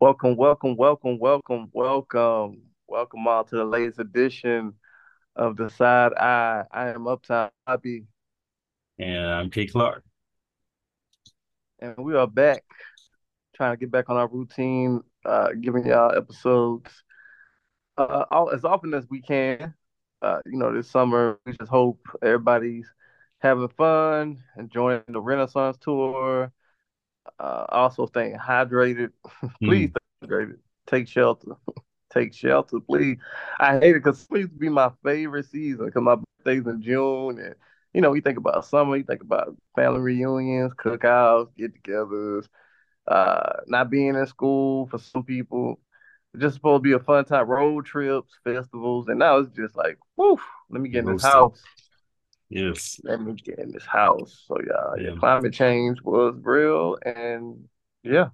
Welcome, welcome, welcome, welcome, welcome, welcome all to the latest edition of the Side Eye. I am Uptown Bobby, And I'm K Clark. and we are back trying to get back on our routine, uh, giving y'all episodes uh, all, as often as we can. Uh, you know, this summer we just hope everybody's having fun, enjoying the Renaissance tour, uh, also staying hydrated. Please Mm. stay hydrated. Take shelter. Take shelter, please. I hate it because used to be my favorite season because my birthday's in June. And, you know, you think about summer, you think about family reunions, cookouts, get togethers, uh, not being in school for some people. It's just supposed to be a fun time, road trips, festivals. And now it's just like, woof, let me get in this Roasted. house. Yes. Let me get in this house. So, yeah, yeah, Yeah. climate change was real. And, yeah.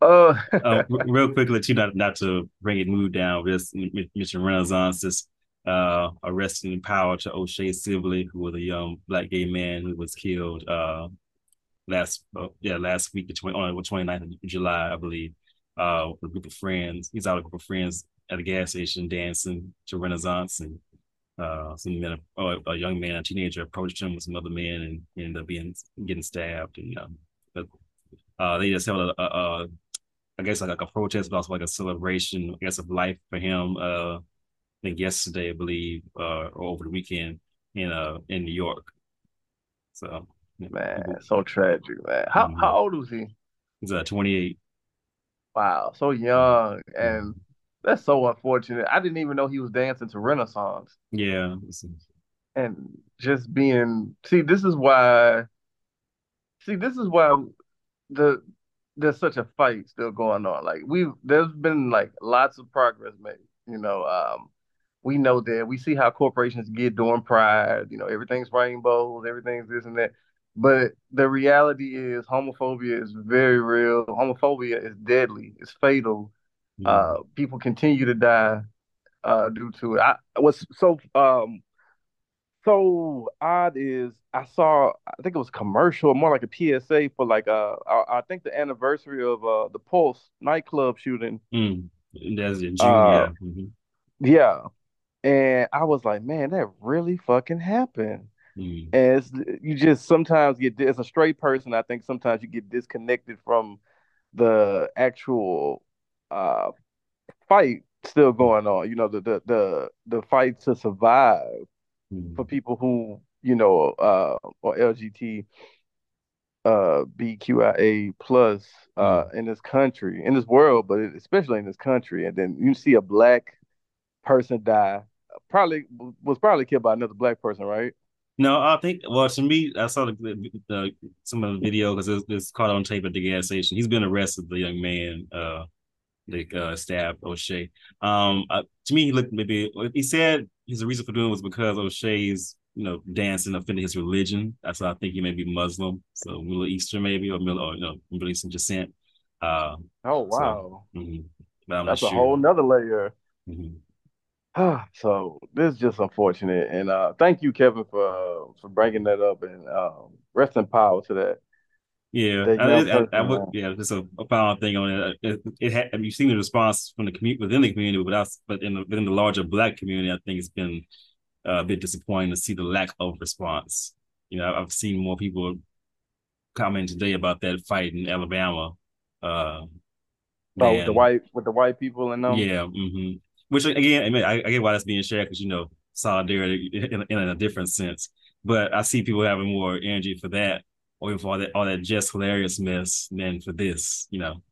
Uh, Uh, real quickly, too, not, not to bring it mood down, just m- m- Renaissance, this uh, arresting in power to O'Shea Sibley, who was a young black gay man who was killed uh, last uh, yeah last week, the 20, on the 29th of July, I believe, uh, with a group of friends. He's out with a group of friends at a gas station dancing to Renaissance, and uh, some men, oh, a young man, a teenager, approached him with some other men and ended up being getting stabbed. And um, but, uh, they just held a, a, a I guess like, like a protest, but also like a celebration, I guess, of life for him. Uh, I think yesterday, I believe, uh, or over the weekend in uh in New York. So yeah, man, so tragic, man. How mhm. how old was he? he's uh 28. Wow, so young, and that's so unfortunate. I didn't even know he was dancing to Renaissance, Yeah, and just being. See, this is why. See, this is why the there's such a fight still going on. Like we've there's been like lots of progress made. You know, um, we know that we see how corporations get during Pride. You know, everything's rainbows, everything's this and that. But the reality is, homophobia is very real. Homophobia is deadly. It's fatal. Uh, mm, people continue to die uh, due to it. I what's so um so odd is I saw I think it was commercial, more like a PSA for like uh I, I think the anniversary of uh the Pulse nightclub shooting. mm. That's in June. Uh Yeah. hmm yeah. And I was like, man, that really fucking happened. mm, And it's, you just sometimes get as a straight person, I think sometimes you get disconnected from the actual uh fight still going on. You know, the the the, the fight to survive for mm, people who, you know, uh or LGBT uh BQIA plus uh mm. in this country, in this world, but especially in this country. And then you see a black person die, probably was probably killed by another black person, right? No, I think. Well, to me, I saw the, the, the some of the video because it's, it's caught on tape at the gas station. He's been arrested. The young man, uh, like uh, stabbed O'Shea. Um, uh, to me, he looked maybe he said his reason for doing it was because O'Shea's you know dancing offended his religion. That's why I think he may be Muslim, so Middle Eastern maybe or Middle or you know Middle Eastern descent. Uh, Oh so, wow. I'm not That's a sure. whole nother layer. Mhm. So this is just unfortunate. And uh thank you, Kevin, for uh, for bringing that up and um rest in power to that Yeah, I, I, I would. Yeah, just a, a final thing on it. It, it had. You've seen the response from the community within the community, but us, but in the, within the larger Black community, I think it's been uh, a bit disappointing to see the lack of response. You know, I've seen more people comment today about that fight in Alabama. Uh, Oh, with the white with the white people and them. yeah, hmm which again, I mean, I, I get why that's being shared because you know solidarity in, in a different sense. But I see people having more energy for that, or for all that all that just hilarious mess than for this. You know,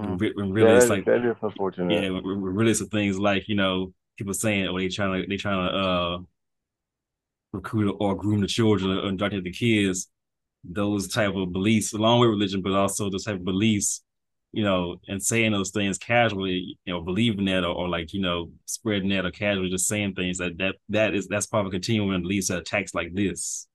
when, Mm. when Yeah, really it's like that is unfortunate. yeah, when, when really the things like you know people saying, oh, they trying to they trying to uh recruit or groom the children or indoctrinate the kids. Those type of beliefs, along with religion, but also those type of beliefs you know, and saying those things casually, you know, believing that or, or, like, you know, spreading that or casually just saying things that that that is that's part of a continuum that leads to attacks like this,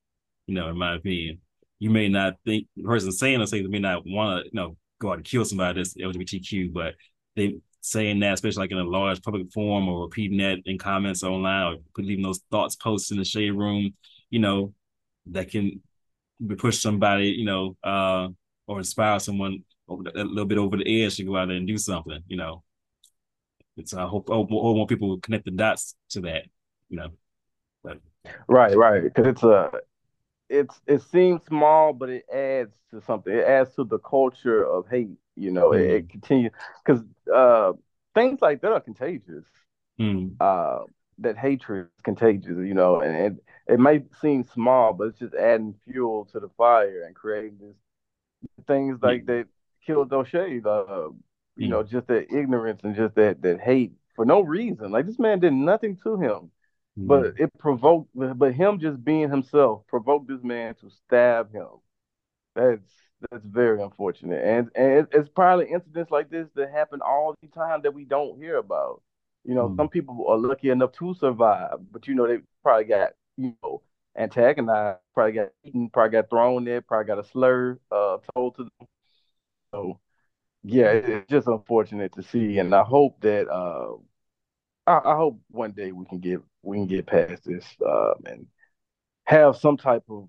you know, in my opinion. You may not think the person saying those things may not want to, you know, go out and kill somebody that's LGBTQ, but they saying that, especially like in a large public forum or repeating that in comments online or leaving those thoughts posts in the shade room, you know, that can push somebody, you know, uh, or inspire someone a little bit over the edge to go out there and do something. You know, it's I hope I hope more people will connect the dots to that. You know, but. right, right, because it's a it's it seems small, but it adds to something. It adds to the culture of hate. You know, mm. it, it, continues because uh, things like that are contagious. Mm. Uh, that hatred is contagious. You know, and, and it might seem small, but it's just adding fuel to the fire and creating this things like that killed O'Shea. Uh, you know, just that ignorance and just that that hate for no reason. Like this man did nothing to him, mm. but it provoked. But him just being himself provoked this man to stab him. That's that's very unfortunate, and and it's probably incidents like this that happen all the time that we don't hear about. You know, mm. some people are lucky enough to survive, but you know they probably got you know antagonized, probably got eaten, probably got thrown there, probably got a slur uh, told to them. So yeah, it's just unfortunate to see, and I hope that uh, I, I, hope one day we can get we can get past this um, and have some type of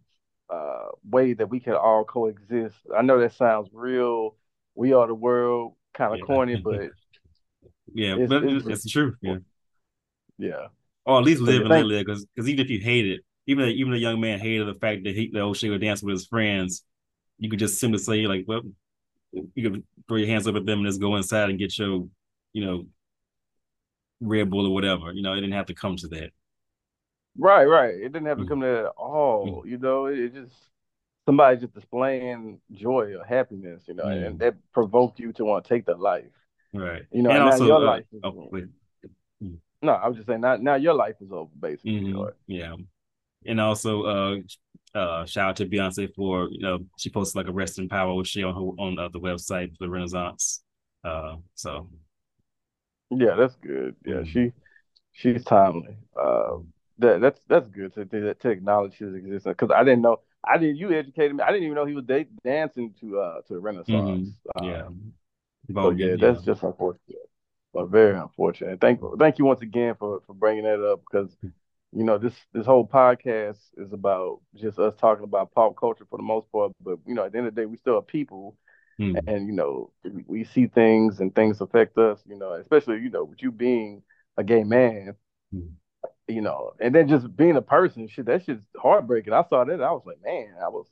uh, way that we can all coexist. I know that sounds real. We are the world, kind of yeah. corny, but yeah, it's, but it's, it's the truth. Yeah, yeah. Or at least live and let live, because because even if you hate it, even even a young man hated the fact that he the O'Shea would dance with his friends, you could just simply say like, well, you could throw your hands up at them and just go inside and get your, you know, Red Bull or whatever. You know, it didn't have to come to that. Right, right. It didn't have to mm. come to that at all. Mm. You know, it, it, just somebody just displaying joy or happiness. You know, and that provoked you to want to take their life. Right. You know, and, and also, your uh, life. Is, oh, mm. no, I was just saying. Now, now your life is over, basically. Mm-hmm. Yeah. And also, uh, uh, shout out to Beyonce for you know she posted like a rest in power with she on her on uh, the website for the Renaissance. Uh, so yeah, that's good. Yeah, mm-hmm. she she's timely. Uh, that that's that's good to to, to acknowledge his existence because I didn't know. I didn't. You educated me. I didn't even know he was da- dancing to uh to Renaissance. Mm-hmm. Yeah. Um, so yeah, that's just unfortunate, but very unfortunate. Thank thank you once again for for bringing that up because you know this this whole podcast is about just us talking about pop culture for the most part but you know at the end of the day we still are people mm. and you know we see things and things affect us you know especially you know with you being a gay man mm. you know and then just being a person shit that shit's heartbreaking i saw that i was like man i was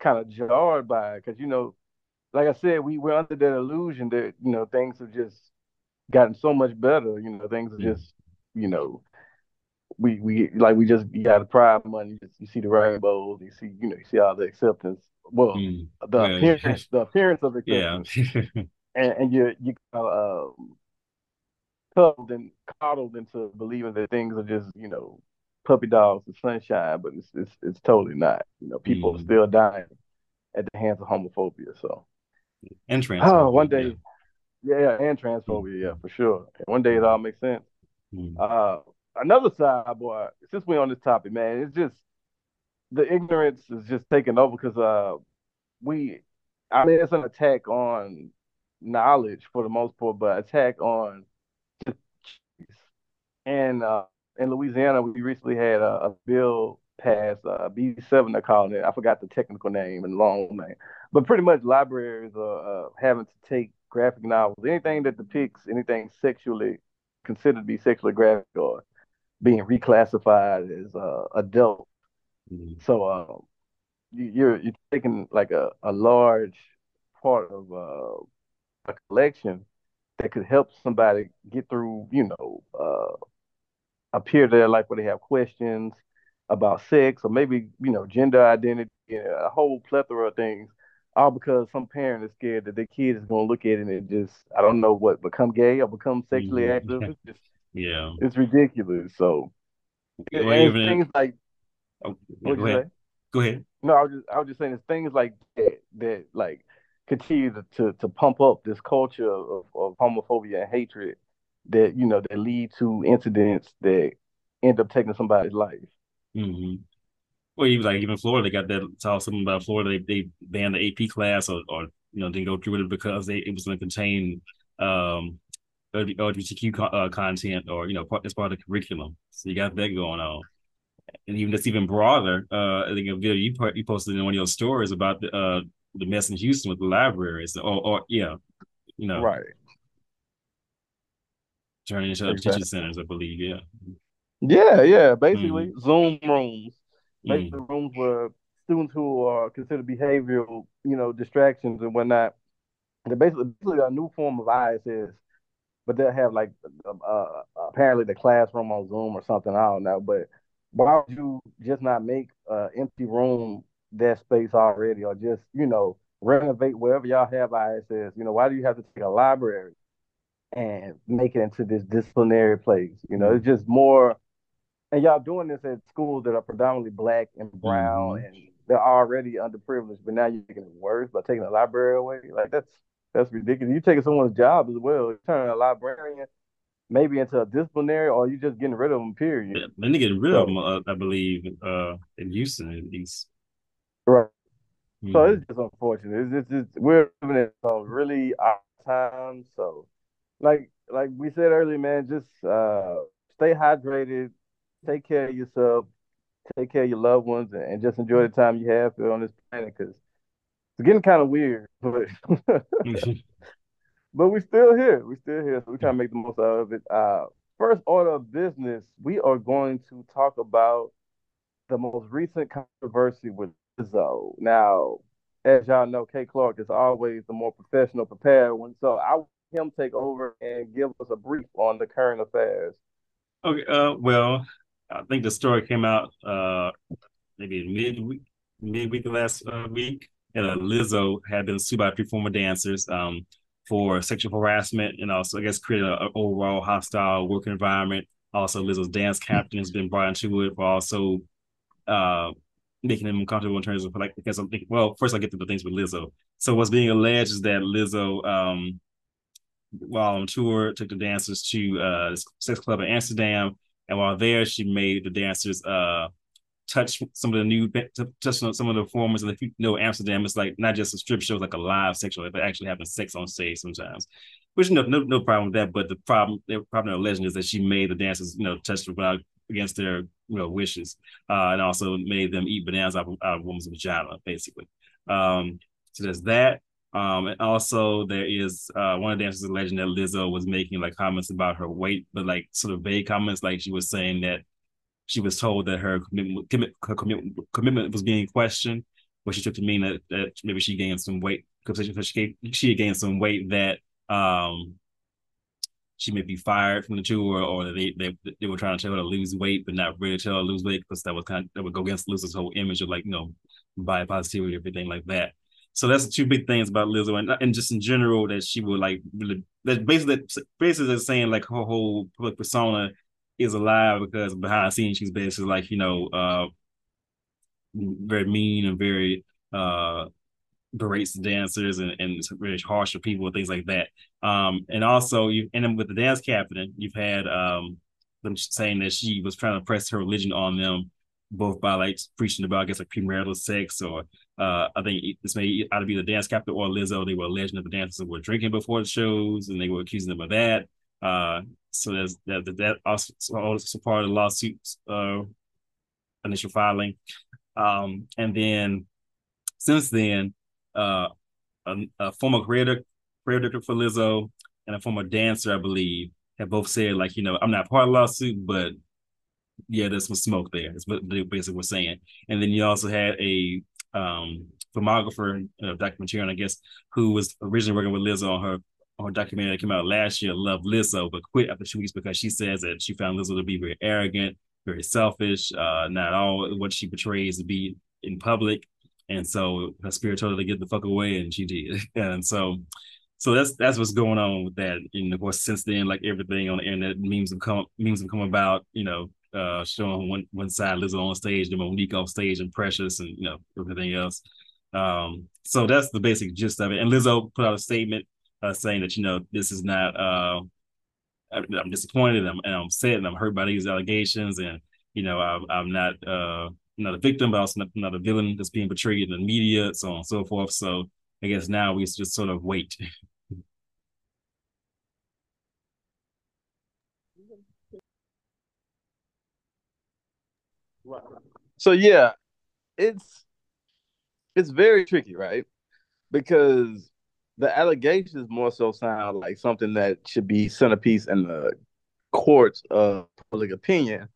kind of jarred by it because you know like i said we were under that illusion that you know things have just gotten so much better you know things are just you know we we like we just got the pride money. You, you see the rainbows. You see you know you see all the acceptance. Well, mm, the appearance the appearance of acceptance. Yeah. and, and you you uh, um, cuddled and coddled into believing that things are just you know puppy dogs and sunshine, but it's it's it's totally not. You know, people mm. are still dying at the hands of homophobia. So and transphobia. Oh, one day, yeah, yeah and transphobia, yeah, for sure. And one day it all makes sense. Mm. Uh, another side, boy, since we're on this topic, man, it's just the ignorance is just taking over because uh we I mean it's an attack on knowledge for the most part, but attack on and uh in Louisiana we recently had a, a bill passed, uh B seven they're calling it. I forgot the technical name and long name. But pretty much libraries are uh, having to take graphic novels, anything that depicts anything sexually considered to be sexually graphic or being reclassified as uh, adult. Mm-hmm. So um, you, are you're taking like a, a large part of uh, a collection that could help somebody get through, you know, uh, a period of their life where they have questions about sex or maybe you know gender identity, a whole plethora of things. All because some parent is scared that their kid is going to look at it and just, I don't know what, become gay or become sexually mm-hmm. active. It's just, yeah, it's ridiculous. So well, even things like oh, yeah, go ahead. Go ahead. No, I was just I was just saying it's things like that that like continue to, to, to pump up this culture of, of homophobia and hatred that you know that lead to incidents that end up taking somebody's life. Mm-hmm. Well, even like even Florida, they got that saw something about Florida. They, they banned the AP class or, or you know didn't go through with it because they it was going to contain um LGBTQ uh, content or you know part, as part of the curriculum. So you got that going on, and even that's even broader. Uh, I think a video you you posted in one of your stories about the uh, the mess in Houston with the libraries, or, or yeah, you know, right. Turning into exactly. teaching centers, I believe. Yeah. Yeah, yeah. Basically, mm. Zoom rooms, basically mm. rooms where students who are considered behavioral, you know, distractions and whatnot. They're basically, basically a new form of ISS, but they'll have like uh, apparently the classroom on Zoom or something. I don't know, but why would you just not make an empty room that space already, or just you know renovate wherever y'all have ISS? You know, why do you have to take a library and make it into this disciplinary place? You know, mm-hmm. it's just more. And y'all doing this at schools that are predominantly black and brown, mm-hmm. and they're already underprivileged, but now you're making it worse by taking the library away. Like that's that's ridiculous. You're taking someone's job as well. You're turning a librarian maybe into a disciplinary, or you just getting rid of them. Period. Yeah, then they getting rid so, of them, uh, I believe, uh, in Houston at least. Right. Mm-hmm. So it's just unfortunate. It's just, it's, we're living in some really odd times. So, like like we said earlier, man, just uh, stay hydrated, take care of yourself, take care of your loved ones, and, and just enjoy the time you have on this planet because it's getting kind of weird. But but we're still here. We're still here. So we trying to make the most out of it. Uh, first order of business, we are going to talk about the most recent controversy with Lizzo. Now, as y'all know, K Clark is always the more professional, prepared one. So I want him take over and give us a brief on the current affairs. Okay. Uh, well, I think the story came out uh, maybe midweek, midweek last uh, week. And uh, Lizzo had been sued by three former dancers. Um, for sexual harassment and also, I guess, create an overall hostile work environment. Also, Lizzo's dance captain has been brought into it for also uh, making him uncomfortable in terms of like because I'm thinking. Well, first I'll get to the things with Lizzo. So what's being alleged is that Lizzo, um, while on tour, took the dancers to uh, sex club in Amsterdam, and while there, she made the dancers uh, touch some of the new touch some of the performers. And if you know Amsterdam, it's like not just a strip show, like a live sexual. It actually having sex on stage sometimes, which no no no problem with that. But the problem the problem of the legend is that she made the dancers you know touch without against their you know wishes, uh, and also made them eat bananas out of, out of woman's vagina, basically. Um, so there's that. Um, and also there is uh, one of the dancers legend that Lizzo was making like comments about her weight, but like sort of vague comments, like she was saying that she was told that her commitment, her commitment, commitment was being questioned, which she took to mean that, that maybe she gained some weight because she, she had gained some weight that um she may be fired from the tour or they, they they were trying to tell her to lose weight but not really tell her to lose weight because that was kind of, that would go against Lizzo's whole image of like you know body positivity everything like that. So that's the two big things about Lizzo and, and just in general that she would like really that basically basically saying like her whole public persona is alive because behind the scenes she's basically like you know uh very mean and very uh berates the dancers and, and it's very harsh with people and things like that. Um, and also you and then with the dance captain, you've had um them saying that she was trying to press her religion on them, both by like preaching about I guess like premarital sex or uh I think this may either be the dance captain or Lizzo. They were alleging that the dancers were drinking before the shows and they were accusing them of that. Uh, so there's that that also, also part of the lawsuits uh, initial filing. Um, and then since then, uh, a, a former creator, creator for Lizzo and a former dancer, I believe, have both said like, you know, I'm not part of the lawsuit, but yeah, there's some smoke there. That's what they basically were saying. And then you also had a um, filmographer, a documentarian, I guess, who was originally working with Lizzo on her her documentary that came out last year, Love Lizzo, but quit after two weeks because she says that she found Lizzo to be very arrogant, very selfish, uh, not all what she portrays to be in public. And so her spirit told her to get the fuck away, and she did. and so, so that's that's what's going on with that. And of course, since then, like everything on the internet, memes have come memes have come about. You know, uh, showing one one side Lizzo on stage, the Mo'Nique off stage, and Precious, and you know everything else. Um, so that's the basic gist of it. And Lizzo put out a statement uh, saying that you know this is not. Uh, I'm disappointed. I'm, and I'm upset and I'm hurt by these allegations, and you know I'm, I'm not uh, not a victim, but also not, not a villain that's being portrayed in the media, so on and so forth. So I guess now we just sort of wait. So yeah, it's it's very tricky, right? because the allegations more so sound like something that should be centerpiece in the courts of public opinion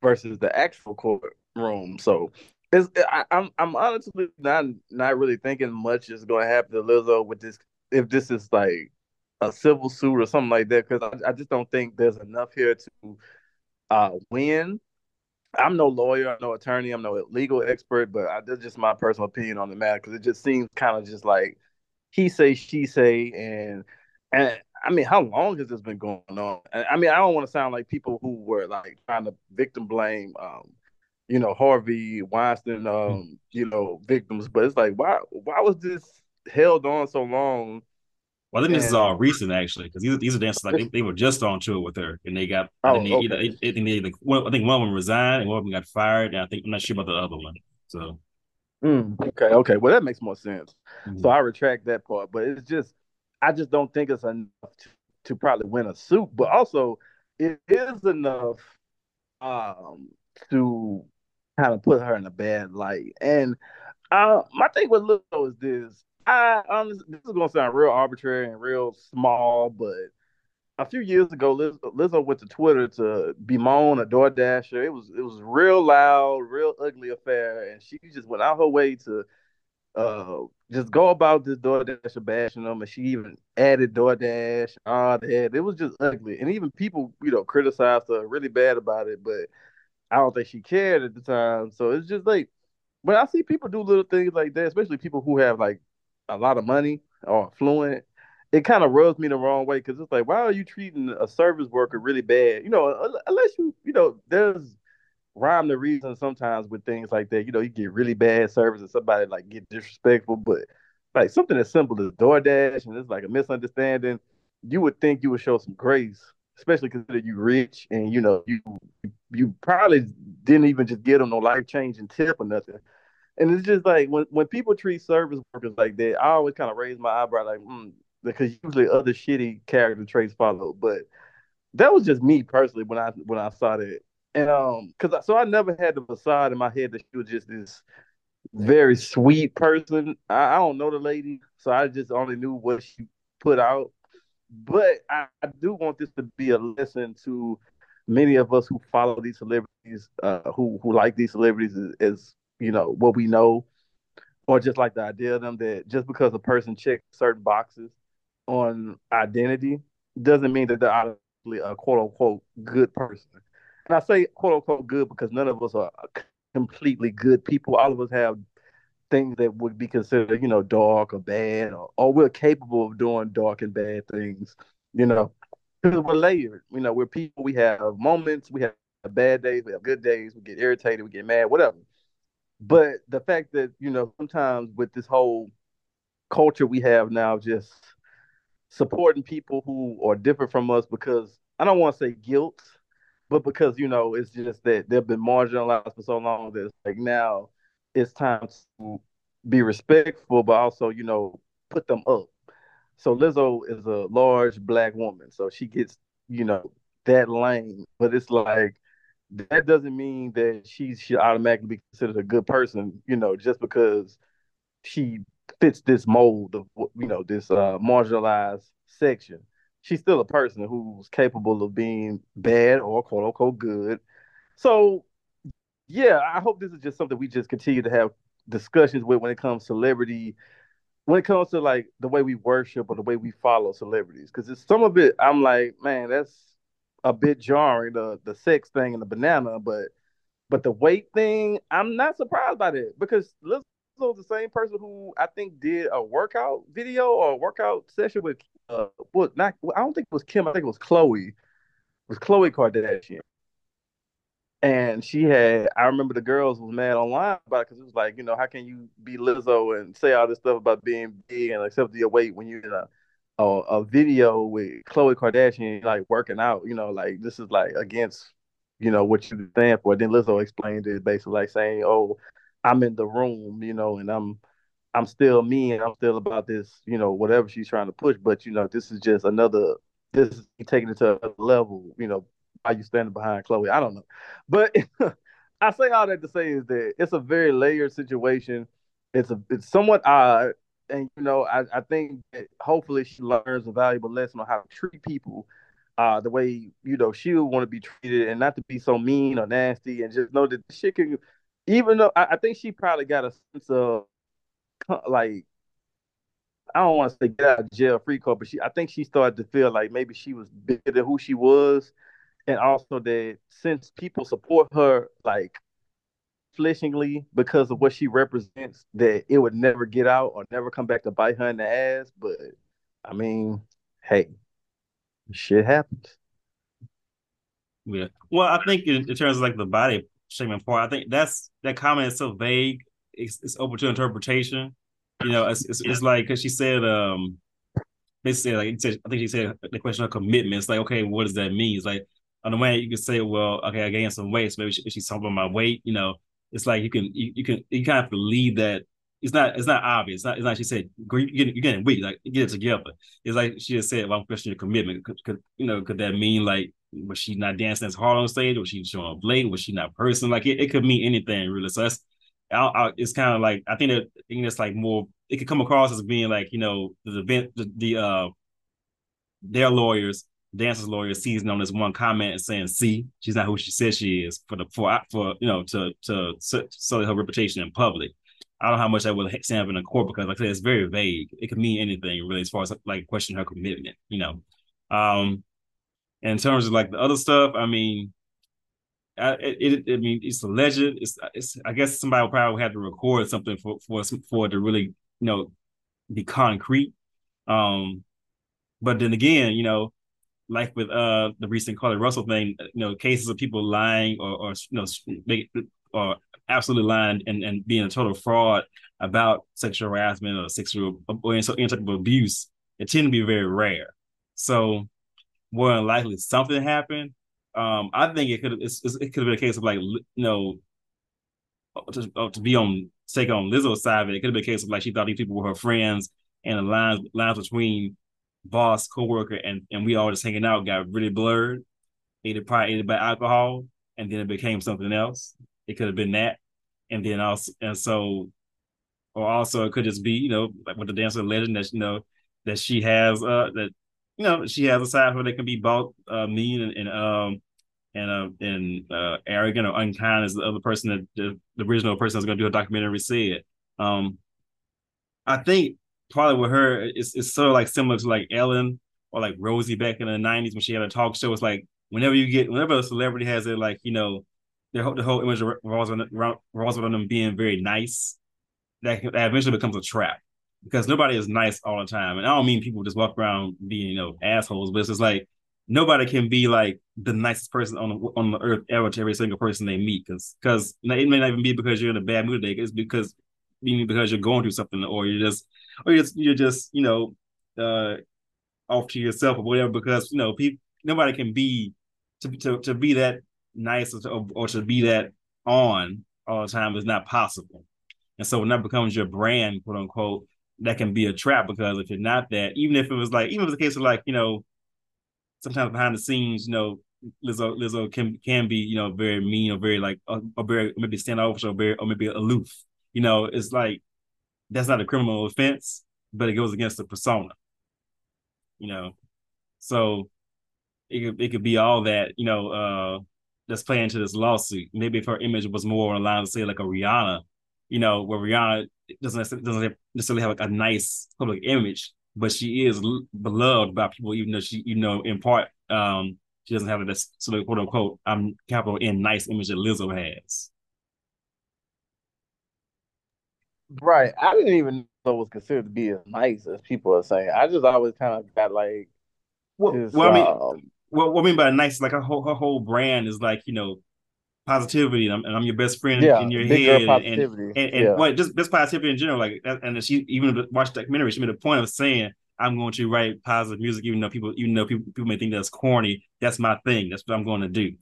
versus the actual courtroom. So it's, I, am I'm, I'm honestly not not really thinking much is going to happen to Lizzo with this if this is like a civil suit or something like that because I, I, just don't think there's enough here to uh, win. I'm no lawyer, I'm no attorney, I'm no legal expert, but I, that's just my personal opinion on the matter because it just seems kind of just like he say, she say, and and I mean, how long has this been going on? I mean, I don't want to sound like people who were like trying to victim blame, um, you know, Harvey Weinstein, um, you know, victims, but it's like, why, why was this held on so long? Well, I think and, this is all recent actually, because these, these are dancers like they, they, were just on tour with her, and they got. Oh, I think they, okay. either, they well, I think one of them resigned, and one of them got fired, and I think I'm not sure about the other one. So. Mm, okay. Okay. Well, that makes more sense. Mm-hmm. So I retract that part, but it's just I just don't think it's enough to, to probably win a suit, but also it is enough um, to kind of put her in a bad light. And uh, my thing with Lizzo is this: I honestly, this is gonna sound real arbitrary and real small, but a few years ago, Liz, Lizzo went to Twitter to bemoan a DoorDasher. It was it was real loud, real ugly affair, and she just went out her way to uh just go about this DoorDash bashing them, and she even added DoorDash, all that. It was just ugly, and even people, you know, criticized her really bad about it, but I don't think she cared at the time. So it's just like when I see people do little things like that, especially people who have like a lot of money or affluent, it kind of rubs me the wrong way because it's like, why are you treating a service worker really bad? You know, unless you, you know, there's rhyme the reason sometimes with things like that. You know, you get really bad service and somebody like get disrespectful, but like something as simple as DoorDash and it's like a misunderstanding, you would think you would show some grace, especially because you rich and you know you you probably didn't even just get them no life changing tip or nothing. And it's just like when when people treat service workers like that, I always kind of raise my eyebrow like, mm, because usually other shitty character traits follow. But that was just me personally when I when I saw that and um, cause I, so I never had the facade in my head that she was just this very sweet person. I, I don't know the lady, so I just only knew what she put out. But I, I do want this to be a lesson to many of us who follow these celebrities, uh, who who like these celebrities as, you know what we know, or just like the idea of them that just because a person checks certain boxes on identity doesn't mean that they're a quote unquote good person. And I say quote unquote good because none of us are completely good people. All of us have things that would be considered, you know, dark or bad, or, or we're capable of doing dark and bad things, you know, because we're layered. You know, we're people, we have moments, we have bad days, we have good days, we get irritated, we get mad, whatever. But the fact that, you know, sometimes with this whole culture we have now, just supporting people who are different from us because I don't want to say guilt, but because you know it's just that they've been marginalized for so long that like now it's time to be respectful, but also you know put them up. So Lizzo is a large black woman, so she gets you know that lane, but it's like that doesn't mean that she should automatically be considered a good person, you know, just because she fits this mold of you know this uh, marginalized section she's still a person who's capable of being bad or quote unquote good. So yeah, I hope this is just something we just continue to have discussions with when it comes to celebrity, when it comes to like the way we worship or the way we follow celebrities. Because it's some of it, I'm like, man, that's a bit jarring, the the sex thing and the banana, but but the weight thing, I'm not surprised by that because Lizzo's the same person who I think did a workout video or workout session with uh, well, not I don't think it was Kim. I think it was Khloe. It was Khloe Kardashian. And she had, I remember the girls was mad online about it because it was like, you know, how can you be Lizzo and say all this stuff about being big and accept your weight when you're in a, a, a video with Khloe Kardashian like working out, you know, like this is like against, you know, what you stand for. Then Lizzo explained it basically like saying, oh, I'm in the room, you know, and I'm I'm still me and I'm still about this, you know, whatever she's trying to push. But you know, this is just another. This is taking it to a level. You know, are you standing behind Khloe. I don't know, but I say all that to say is that it's a very layered situation. It's a it's somewhat odd, and you know, I, I think hopefully she learns a valuable lesson on how to treat people uh, the way you know she would want to be treated, and not to be so mean or nasty, and just know that she can. Even though I, I think she probably got a sense of like I don't want to say get out of jail free card, but she I think she started to feel like maybe she was bigger than who she was, and also that since people support her like flishingly because of what she represents, that it would never get out or never come back to bite her in the ass. But I mean, hey, shit happens. Yeah. Well, I think in, in terms of like the body shaming part, I think that's that comment is so vague. It's, it's open to interpretation. You know, it's it's, it's like because she said, um, basically like said, I think she said the question of commitment. It's like, okay, what does that mean? It's like on the way you can say, well, okay, I gained some weight, so maybe she, she's talking about my weight. You know, it's like you can you, you can you kind of leave that it's not it's not obvious. It's not, it's not she said you're getting, you're getting weak. Like get it together. It's like she just said, well, I'm questioning your commitment. Could, could, you know could that mean like was she not dancing as hard on stage? Was she showing up late? Was she not person? Like it, it could mean anything really. So that's I, I, it's kind of like I think that I think it's like more. It could come across as being like you know the event the, the uh their lawyers dancers lawyers seizing on this one comment and saying, "See, she's not who she says she is." For the for for you know to to sully her reputation in public. I don't know how much that would stand up in a court because, like I said, it's very vague. It could mean anything really, as far as like question her commitment. You know, um, in terms of like the other stuff, I mean, I, it, it, I mean, it's alleged. It's, it's. I guess somebody will probably have to record something for for for it to really, you know, be concrete. Um, but then again, you know, like with uh the recent Carlee Russell thing, you know, cases of people lying or or you know, make, or absolutely lying and, and being a total fraud about sexual harassment or sexual or any, any type of abuse, it tend to be very rare. So more than likely something happened. Um, I think it could it could have been a case of like you know to, uh, to be on take on Lizzo's side of it. It could have been a case of like she thought these people were her friends and the lines lines between boss, coworker, and and we all just hanging out got really blurred. Either probably aided by alcohol, and then it became something else. It could have been that, and then also and so, or also it could just be you know like with the dancer legend that you know that she has uh that you know she has a side where they can be both uh, mean and, and um and uh and uh arrogant or unkind as the other person that the, the original person that's going to do a documentary said. Um, I think probably with her it's it's sort of like similar to like Ellen or like Rosie back in the nineties when she had a talk show. It's like whenever you get whenever a celebrity has it like you know the whole, the whole image of Roswell, Roswell them being very nice, that, that eventually becomes a trap because nobody is nice all the time. And I don't mean people just walk around being, you know, assholes, but it's just like nobody can be like the nicest person on the on the earth ever to every single person they meet. Because because it may not even be because you're in a bad mood today. It's because meaning because you're going through something or you're just or you're just, you're just you know uh off to yourself or whatever. Because you know people nobody can be to to to be that nice or, or to be that on all the time is not possible. And so when that becomes your brand, quote unquote, that can be a trap because if you're not that, even if it was like, even if it's a case of like, you know, sometimes behind the scenes, you know, Lizzo Lizzo can can be, you know, very mean or very like or, or very maybe standoffish or very or maybe aloof. You know, it's like that's not a criminal offense, but it goes against the persona. You know, so it could it could be all that, you know, uh that's playing into this lawsuit. Maybe if her image was more aligned say like a Rihanna, you know, where Rihanna doesn't doesn't necessarily have like a nice public image, but she is beloved by people, even though she, you know, in part, um, she doesn't have this sort of quote unquote um capital N nice image that Lizzo has. Right. I didn't even know it was considered to be as nice as people are saying. I just always kind of got like well, this, well I mean, um, well, what I mean by nice, like her whole her whole brand is like you know positivity, and I'm, and I'm your best friend yeah, in your head, and and, and, yeah. well, just best positivity in general. Like, and she even watched the documentary, she made a point of saying, "I'm going to write positive music, even though people, even though people, people may think that's corny. That's my thing. That's what I'm going to do."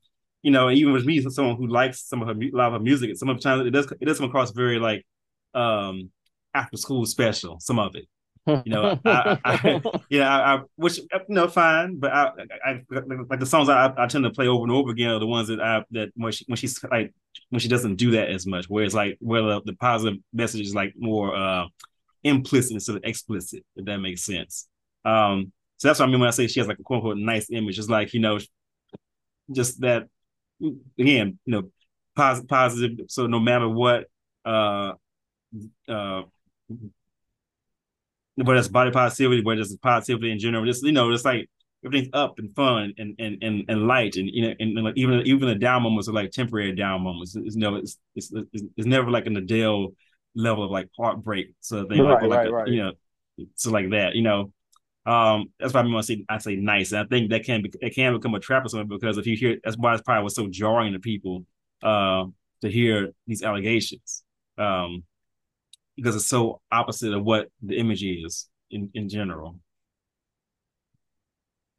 You know, even with me, someone who likes some of her a lot of her music, some of the times it does it does come across very like um after school special. Some of it, you know, I, I, yeah, I, I, which you know, fine, but I, I, like the songs I, I tend to play over and over again are the ones that I that when she when she's like when she doesn't do that as much, where it's like where the, the positive message is like more uh implicit instead of explicit, if that makes sense. Um, so that's what I mean when I say she has like a quote unquote nice image. It's like, you know, just that again, you know, positive positive. So no matter what uh uh whether it's body positivity, whether it's positivity in general, just you know, it's like everything's up and fun and and and, and light and you know and, and like even even the down moments are like temporary down moments. It's, never it's, it's it's, it's never like an Adele level of like heartbreak. So they right, like, right, a, right. you know, so like that, you know. Um, that's why I mean I say I say nice. And I think that can be it can become a trap or something because if you hear that's why it's probably was so jarring to people uh to hear these allegations. Um because it's so opposite of what the image is in, in general.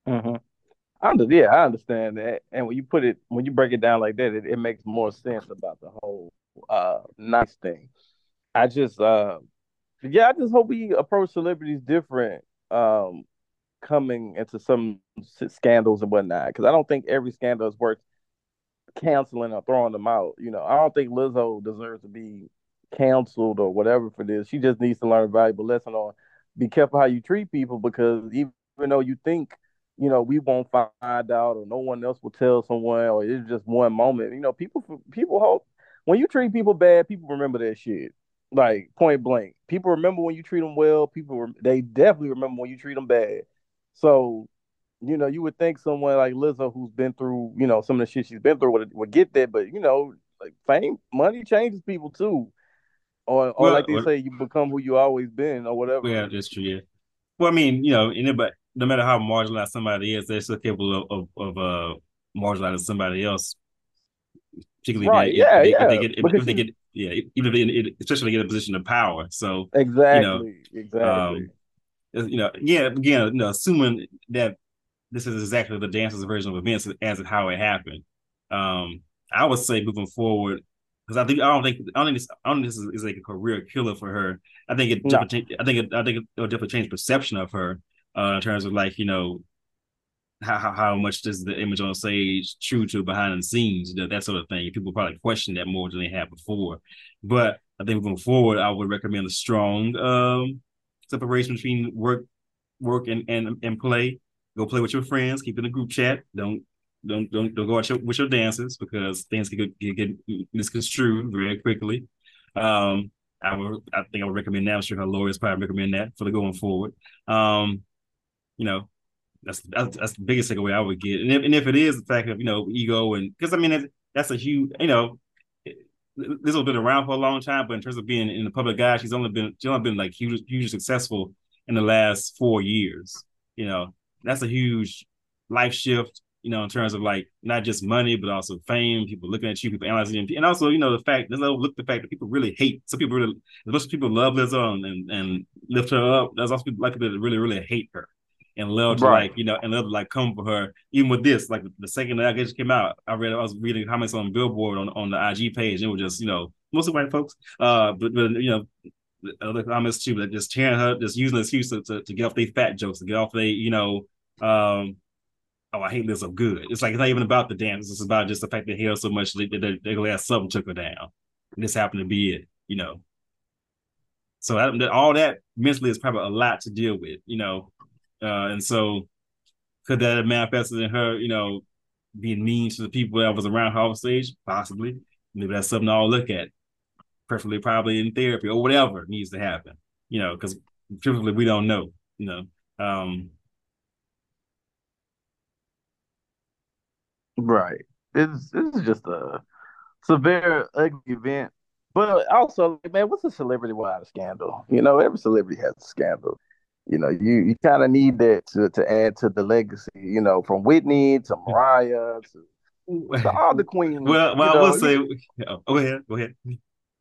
Mm-hmm. I yeah, I understand that. And when you put it, when you break it down like that, it, it makes more sense about the whole uh nice thing. I just, uh, yeah, I just hope we approach celebrities different, um, coming into some scandals and whatnot. Because I don't think every scandal is worth canceling or throwing them out. You know, I don't think Lizzo deserves to be canceled or whatever for this. She just needs to learn a valuable lesson on be careful how you treat people because even though you think you know we won't find out or no one else will tell someone or it's just one moment, you know people people hope when you treat people bad, people remember that shit. Like point blank, people remember when you treat them well. People they definitely remember when you treat them bad. So you know, you would think someone like Lizzo, who's been through, you know, some of the shit she's been through, would, would get that. But you know, like fame, money changes people too or or well, like they say, you become who you always been, or whatever. Yeah, that's true. Yeah. Well, I mean, you know, anybody, no matter how marginalized somebody is, they're still capable of of, of uh, marginalizing somebody else. Particularly, right. if, yeah, if, yeah. if they get, if, if they get, yeah, even if they, especially get a position of power. So exactly, you know, exactly. Um, you know, yeah, again, you know, assuming that this is exactly the dancer's version of events as how it happened. Um, I would say moving forward, because I think I don't think I don't think this, I don't think this is, is like a career killer for her. I think it no. I think it, I think it, will definitely change perception of her uh, in terms of like you know how how much does the image on stage true to behind the scenes that, that sort of thing. People probably question that more than they have before. But I think moving forward, I would recommend a strong um, separation between work work and, and and play. Go play with your friends. Keep in a group chat. Don't don't don't don't go out your, with your dances because things can get, get misconstrued very quickly. Um, I would I think I would recommend that. I'm sure her lawyers probably recommend that for the going forward. Um, you know, that's, that's that's the biggest takeaway I would get. And if, and if it is the fact of you know ego and because I mean that's, that's a huge you know this has been around for a long time, but in terms of being in the public eye, she's only been she's only been like huge hugely successful in the last four years. You know, that's a huge life shift you know, in terms of like not just money, but also fame, people looking at you, people analyzing you, and also, you know, the fact, let's overlook the fact that people really hate. Some people really, as much as people love Lizzo and, and, and lift her up, there's also people like people that really, really hate her and love to right. like, you know, and love to like come for her. Even with this, like the second that I just came out, I read, I was reading comments on Billboard on, on the IG page. And it was just, you know, mostly white folks, uh, but, but you know, other comments too, but just tearing her, just using the excuse to, to, to get off these fat jokes, to get off their, you know, um, oh, I hate this, I'm good. It's like it's not even about the dance. It's about just the fact that he held so much that they, they, they something took her down. And this happened to be it, you know. So that, all that mentally is probably a lot to deal with, you know. Uh, and so could that have manifested in her, you know, being mean to the people that was around her off stage? Possibly. Maybe that's something I'll look at. Preferably probably in therapy or whatever needs to happen, you know, because typically we don't know, you know. Um, Right. It's this is just a severe ugly event. But also, man, what's a celebrity without a scandal? You know, every celebrity has a scandal. You know, you, you kind of need that to, to add to the legacy. You know, from Whitney to Mariah to, to all the queens. Well, well, I will say, oh, go ahead, go ahead.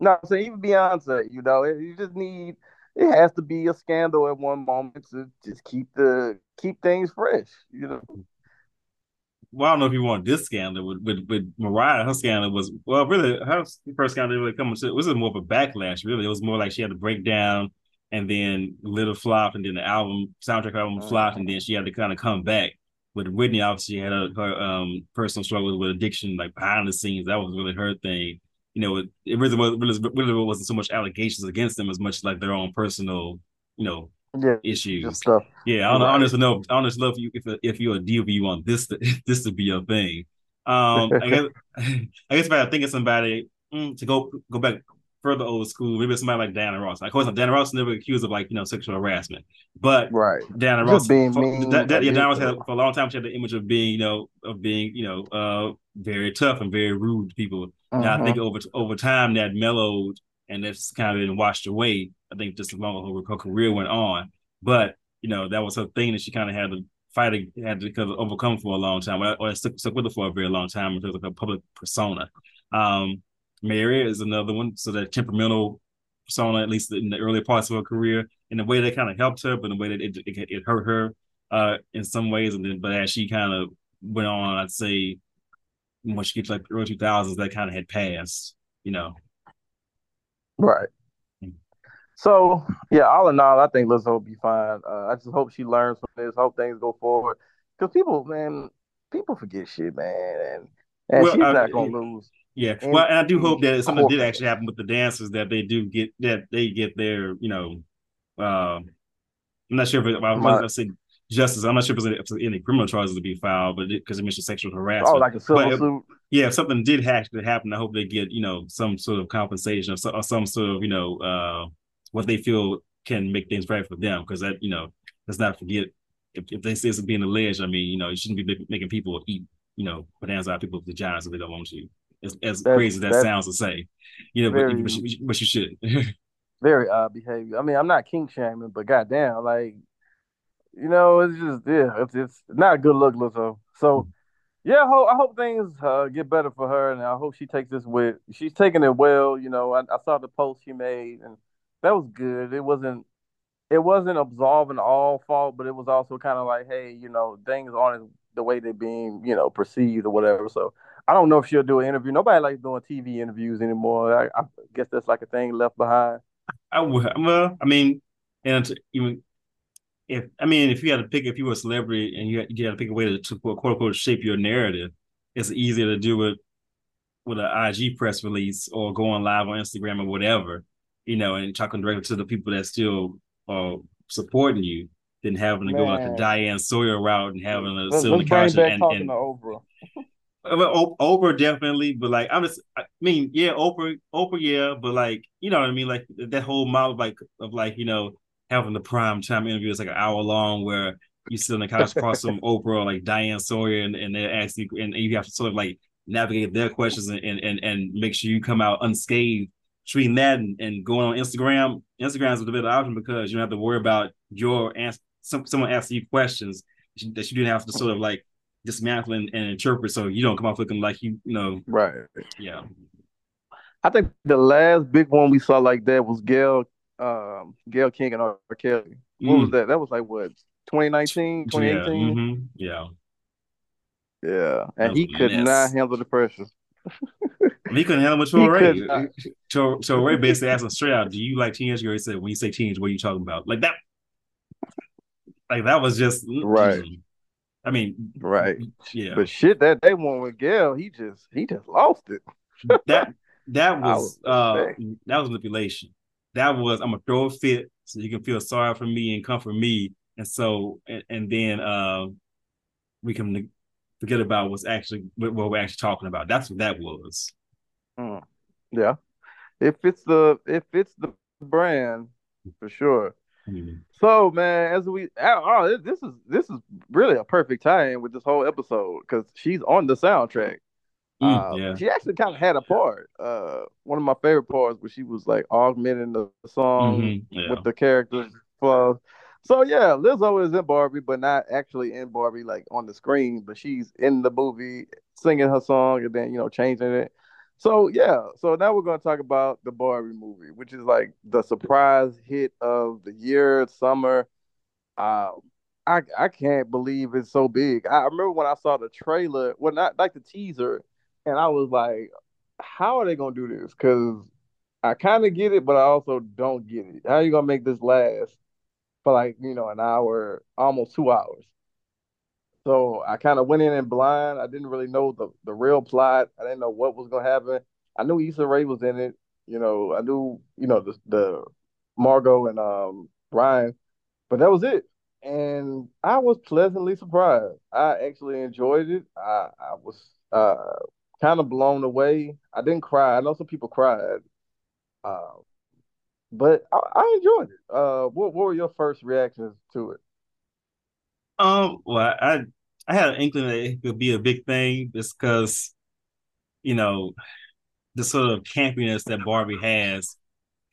No, so even Beyonce, you know, you just need it has to be a scandal at one moment to just keep the keep things fresh. You know well, I don't know if you want this scandal with, with, with Mariah. Her scandal was well, really her first scandal really coming to it was more of a backlash. Really, it was more like she had to break down, and then little flop, and then the album soundtrack album flopped, and then she had to kind of come back. With Whitney, obviously, had a, her um, personal struggles with addiction, like behind the scenes. That was really her thing. You know, it really, was, really wasn't so much allegations against them as much like their own personal, you know, yeah, issues. stuff. Yeah, I, right. Know. I honestly love you if if you're a deal you want this to, this to be your thing. Um, I guess I guess if I think of somebody mm, to go go back further old school, maybe somebody like Diana Ross. Of course, Diana Ross never accused of like you know sexual harassment, but right, Diana Ross being for, mean, that, that, yeah, Diana Ross had for a long time she had the image of being you know of being you know uh very tough and very rude to people. Uh-huh. Now I think mm-hmm. over over time that mellowed and that's kind of been washed away. I think just as long as her, career went on, but you know that was her thing that she kind of had to fight had to overcome for a long time, or, stuck, stuck with her for a very long time in terms of her public persona. Um, Mary is another one. So that temperamental persona, at least in the early parts of her career, in the way that kind of helped her, but in the way that it, it, it hurt her uh, in some ways. And then, but as she kind of went on, I'd say when she gets like early two thousands, that kind of had passed, you know. Right. Hmm. So yeah, all in all, I think Lizzo will be fine. Uh, I just hope she learns from this. Hope things go forward. Because people, man, people forget shit, man, and and well, she's uh, not gonna lose. Yeah, and, well, and I do hope that something did actually happen with the dancers that they do get that they get their you know, uh, I'm not sure if it, I was going to say justice. I'm not sure if there's any, any criminal charges to be filed, but because it, it mentioned sexual harassment. Oh, like a civil suit. Yeah, if something did actually happen, I hope they get you know some sort of compensation or, so, or some sort of you know uh, what they feel can make things right for them. Because that you know, let's not forget if, if this is being alleged. I mean, you know, you shouldn't be making people eat you know bananas out of people's vaginas if they don't want to. As, as crazy as that sounds to say, you know, very, but, but, you, but you should. very odd behavior. I mean, I'm not king shaming, but goddamn, like, you know, it's just yeah, it's it's not a good look, Lizzo. So, yeah, I hope, I hope things uh, get better for her, and I hope she takes this with. She's taking it well. You know, I, I saw the post she made, and that was good. It wasn't it wasn't absolving all fault, but it was also kind of like, hey, you know, things aren't the way they're being, you know, perceived or whatever. So I don't know if she'll do an interview. Nobody likes doing TV interviews anymore. I, I guess that's like a thing left behind. I would. Well, I mean, and even if I mean, if you had to pick, if you were a celebrity and you had, you had to pick a way to, to quote unquote shape your narrative, it's easier to do it with an IG press release or going live on Instagram or whatever, you know, and talking directly to the people that still are supporting you than having to Man. go like the Diane Sawyer route and having a sit on the couch and, and, Oprah. Well, Oprah definitely, but like I'm just, I mean, yeah, Oprah, Oprah, yeah, but like you know what I mean, like that whole model, like of like you know having the prime time interview is like an hour long where you sit on the couch across some Oprah like Diane Sawyer and, and they ask you and you have to sort of like navigate their questions and and and make sure you come out unscathed. Between that and, and going on Instagram, Instagram is a bit of option because you don't have to worry about your answer. Some, someone asking you questions that you didn't have to sort of like dismantle and, and interpret so you don't come off looking like you you know right yeah i think the last big one we saw like that was gayle um gayle king and r kelly what mm. was that that was like what 2019 2018 yeah, mm-hmm. yeah. yeah and he could mess. not handle the pressure he couldn't handle with Touré. Ray basically asked him straight out, "Do you like teenage girls?" He said, "When you say teenage, what are you talking about?" Like that. Like that was just right. I mean, right? Yeah, but shit, that they won with Gayle, he just he just lost it. that that was, was uh that was manipulation. That was I'm gonna throw a fit so you can feel sorry for me and comfort me, and so and, and then uh we can forget about what's actually what we're actually talking about. That's what that was. Mm. Yeah, if it's the if it's the brand for sure. Mm-hmm. So man, as we oh this is this is really a perfect tie-in with this whole episode because she's on the soundtrack. Mm, uh, yeah. She actually kind of had a part. Uh, one of my favorite parts where she was like augmenting the song mm-hmm, yeah. with the characters. So, so yeah, Lizzo is in Barbie, but not actually in Barbie, like on the screen. But she's in the movie singing her song and then you know changing it. So yeah, so now we're gonna talk about the Barbie movie, which is like the surprise hit of the year, summer. Um, I I can't believe it's so big. I remember when I saw the trailer, well, not like the teaser, and I was like, how are they gonna do this? Because I kind of get it, but I also don't get it. How are you gonna make this last for like you know an hour, almost two hours? So I kind of went in and blind. I didn't really know the, the real plot. I didn't know what was gonna happen. I knew Issa Rae was in it. You know, I knew you know the the Margot and um Ryan, but that was it. And I was pleasantly surprised. I actually enjoyed it. I I was uh kind of blown away. I didn't cry. I know some people cried. Uh, but I, I enjoyed it. Uh, what, what were your first reactions to it? Um, well, I I had an inkling that it could be a big thing just because, you know, the sort of campiness that Barbie has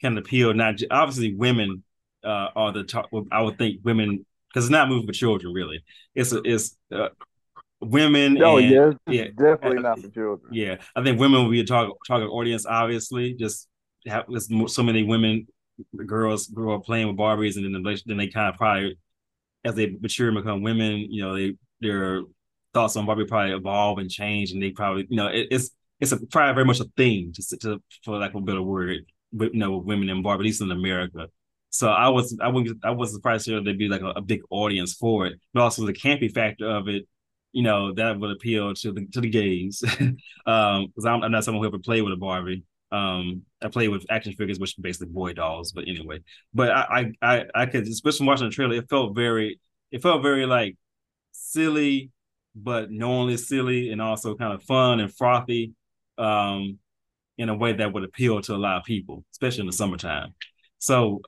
can appeal not obviously women uh, are the top. I would think women because it's not moving for children really. It's a, it's uh, women. Oh and, yeah, yeah, definitely uh, not for children. Yeah, I think women will be a target target audience. Obviously, just have so many women, girls grow up playing with Barbies, and then they, then they kind of probably as they mature and become women, you know, they their thoughts on Barbie probably evolve and change, and they probably you know it, it's it's a, probably very much a thing just to for lack of a better word, you know, women in Barbie, at least in America. So I was I wouldn't I wasn't surprised to there'd be like a, a, big audience for it, but also the campy factor of it. You know that would appeal to the to the gays, because um, I'm, I'm, not someone who ever played with a Barbie. Um, I played with action figures, which are basically boy dolls. But anyway, but I I I, I could especially watching the trailer, it felt very it felt very like silly, but knowingly silly, and also kind of fun and frothy. Um, in a way that would appeal to a lot of people, especially in the summertime. So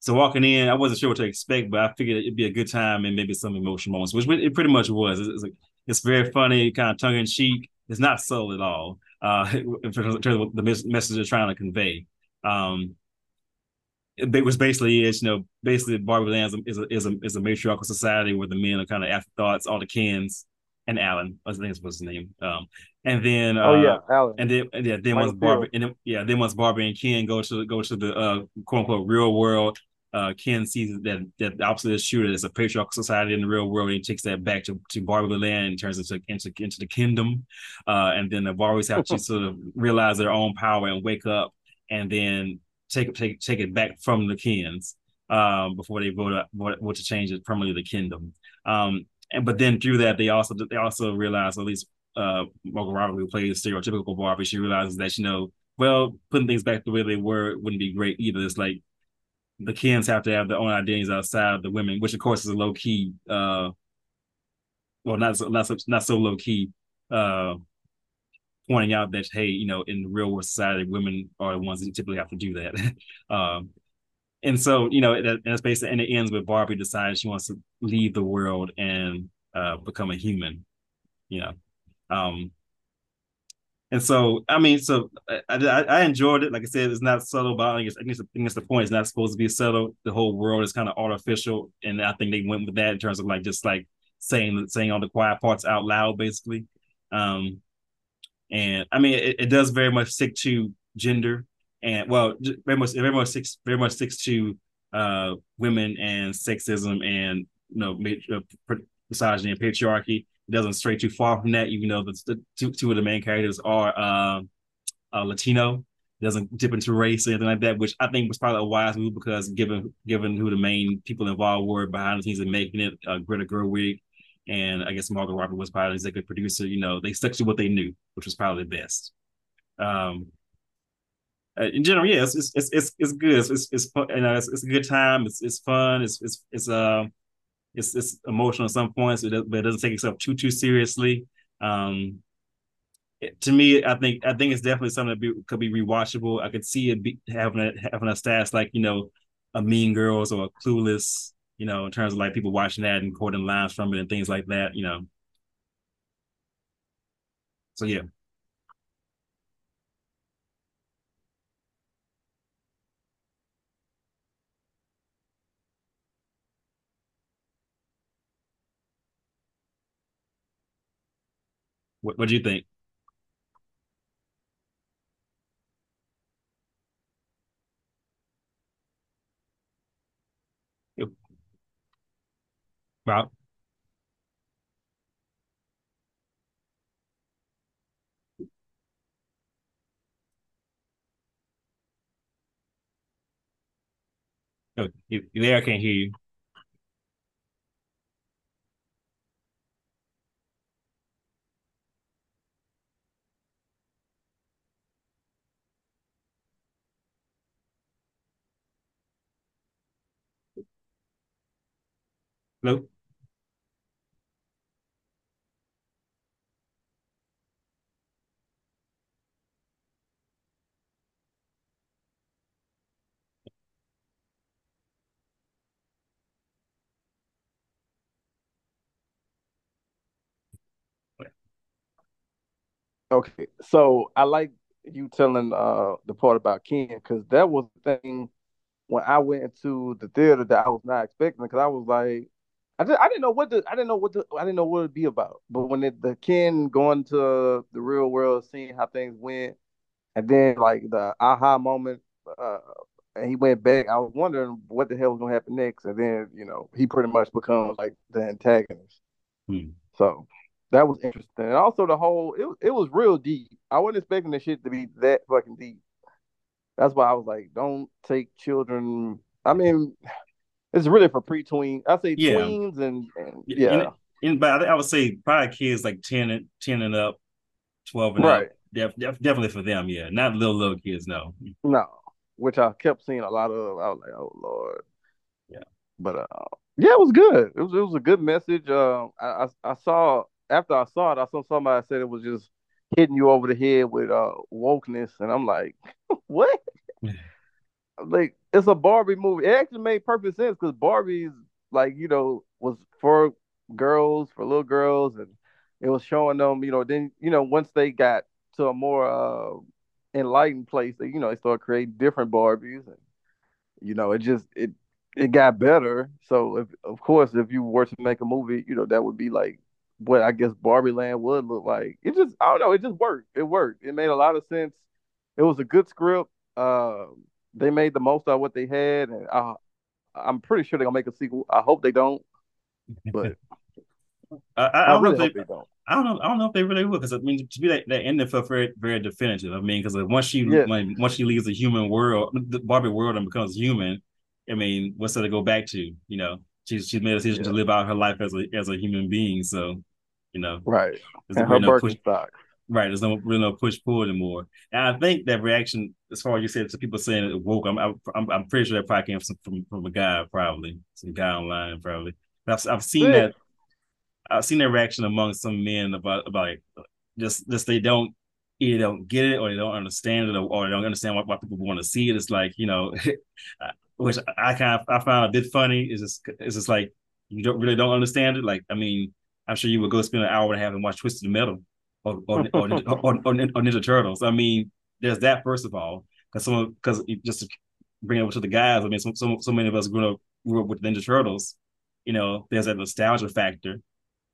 so walking in, I wasn't sure what to expect, but I figured it'd be a good time and maybe some emotional moments, which it pretty much was. It's, it's, it's very funny, kind of tongue in cheek. It's not subtle at all. Uh, in terms of the message they're trying to convey. Um, it was basically is you know basically Barbie Land is a, is a is a matriarchal society where the men are kind of afterthoughts, all the Kens and Alan, I think was his name. Um, and then oh uh, yeah, Alan. And then yeah, then once Barbie and then, yeah, then once Barbie and Ken go to go to the uh, quote unquote real world, uh, Ken sees that that the opposite is true. There's a patriarchal society in the real world, and he takes that back to, to Barbie land and turns into into, into the Kendom. Uh, and then the Barbies have to sort of realize their own power and wake up, and then take take take it back from the Kens um, before they vote vote to change it permanently to the Kendom. Um, and but then through that, they also they also realize, at least uh, Margot Robbie, who plays stereotypical Barbie, she realizes that you know, well, putting things back the way they were wouldn't be great either. It's like the Kens have to have their own identities outside of the women, which of course is a low key, uh, well, not so, not so, not so low key, uh, pointing out that hey, you know, in the real world society, women are the ones that typically have to do that. um, and so you know, that, that's basically, and it ends with Barbie decides she wants to leave the world and uh, become a human. You know, um, and so, I mean, so I, I, I, enjoyed it. Like I said, it's not subtle, but I think, I think it's the point. It's not supposed to be subtle. The whole world is kind of artificial, and I think they went with that in terms of like just like saying saying all the quiet parts out loud, basically. Um, and I mean, it, it does very much stick to gender, and well, very much very much sticks very much sticks to uh, women and sexism and you know uh, misogyny and patriarchy doesn't stray too far from that, even though the, the two, two of the main characters are uh, uh, Latino. Doesn't dip into race or anything like that, which I think was probably a wise move because given given who the main people involved were behind the scenes and making it, uh, Greta Gerwig and I guess Margot Robbie was probably the executive producer. You know, they stuck to what they knew, which was probably the best. Um, uh, in general, yeah, it's it's it's it's, good. It's it's, it's. You know, it's, it's a good time. It's it's fun. It's it's it's uh it's it's emotional at some points, but it doesn't take itself too too seriously. Um, it, to me, I think I think it's definitely something that be, could be rewatchable. I could see it be, having a having a stats like you know a Mean Girls or a Clueless, you know, in terms of like people watching that and quoting lines from it and things like that, you know. So yeah. What What do you think? Rob? Oh, you, you there? I can't hear you. Hello. Okay, so I like you telling uh the part about Ken because that was the thing when I went into the theater that I was not expecting because I was like, I just, I didn't know what the I didn't know what the I didn't know what it'd be about. But when it, the Ken going to the real world, seeing how things went, and then like the aha moment, uh, and he went back. I was wondering what the hell was gonna happen next, and then you know he pretty much becomes like the antagonist. Hmm. So that was interesting, and also the whole it it was real deep. I wasn't expecting the shit to be that fucking deep. That's why I was like, don't take children. I mean, it's really for pre-tween. I say Yeah. tweens and, and yeah, in, but I, I would say probably kids like 10 and 10 and up, 12 and right. up. Def, def, definitely for them, yeah. Not little little kids, no. No, which I kept seeing a lot of. I was like, oh lord. Yeah. But uh, yeah, it was good. It was it was a good message. Um, I, I I saw after I saw it, I saw somebody said it was just hitting you over the head with uh wokeness, and I'm like, what? Like it's a Barbie movie. It actually made perfect sense because Barbie's like you know was for girls, for little girls, and it was showing them you know then you know once they got to a more uh enlightened place, they you know they started creating different Barbies and you know, it just it it got better. So if of course if you were to make a movie, you know, that would be like what I guess Barbie Land would look like. It just I don't know, it just worked. It worked. It made a lot of sense. It was a good script. Uh, they made the most out of what they had, and I I'm pretty sure they're gonna make a sequel. I hope they don't, but I, I I don't know really hope they don't. I don't know. I don't know if they really would, because I mean, to be that, that ending felt very, very definitive. I mean, because like, once she Yes, when once she leaves the human world, the Barbie world, and becomes human, I mean, what's there to go back to? You know, she's she's made a decision to live out her life as a as a human being. So, you know, right. there's And her no push. Right, there's no really no push pull anymore. And I think that reaction, as far as you said, to people saying it woke, I'm I'm I'm pretty sure that probably came from from, from a guy, probably some guy online, probably. But I've I've seen Yeah, that I've seen that reaction among some men about about just just they don't either don't get it or they don't understand it or, or they don't understand why, why people want to see it. It's like you know, uh, which I kind of I found a bit funny. Is just it's just like you don't really don't understand it. Like I mean, I'm sure you would go spend an hour and a half and watch Twisted Metal or or, or, or, or, or Ninja Turtles. I mean, there's that first of all, because some because just to bring it over to the guys. I mean, so so, so many of us grew up grew up with Ninja Turtles. You know, there's that nostalgia factor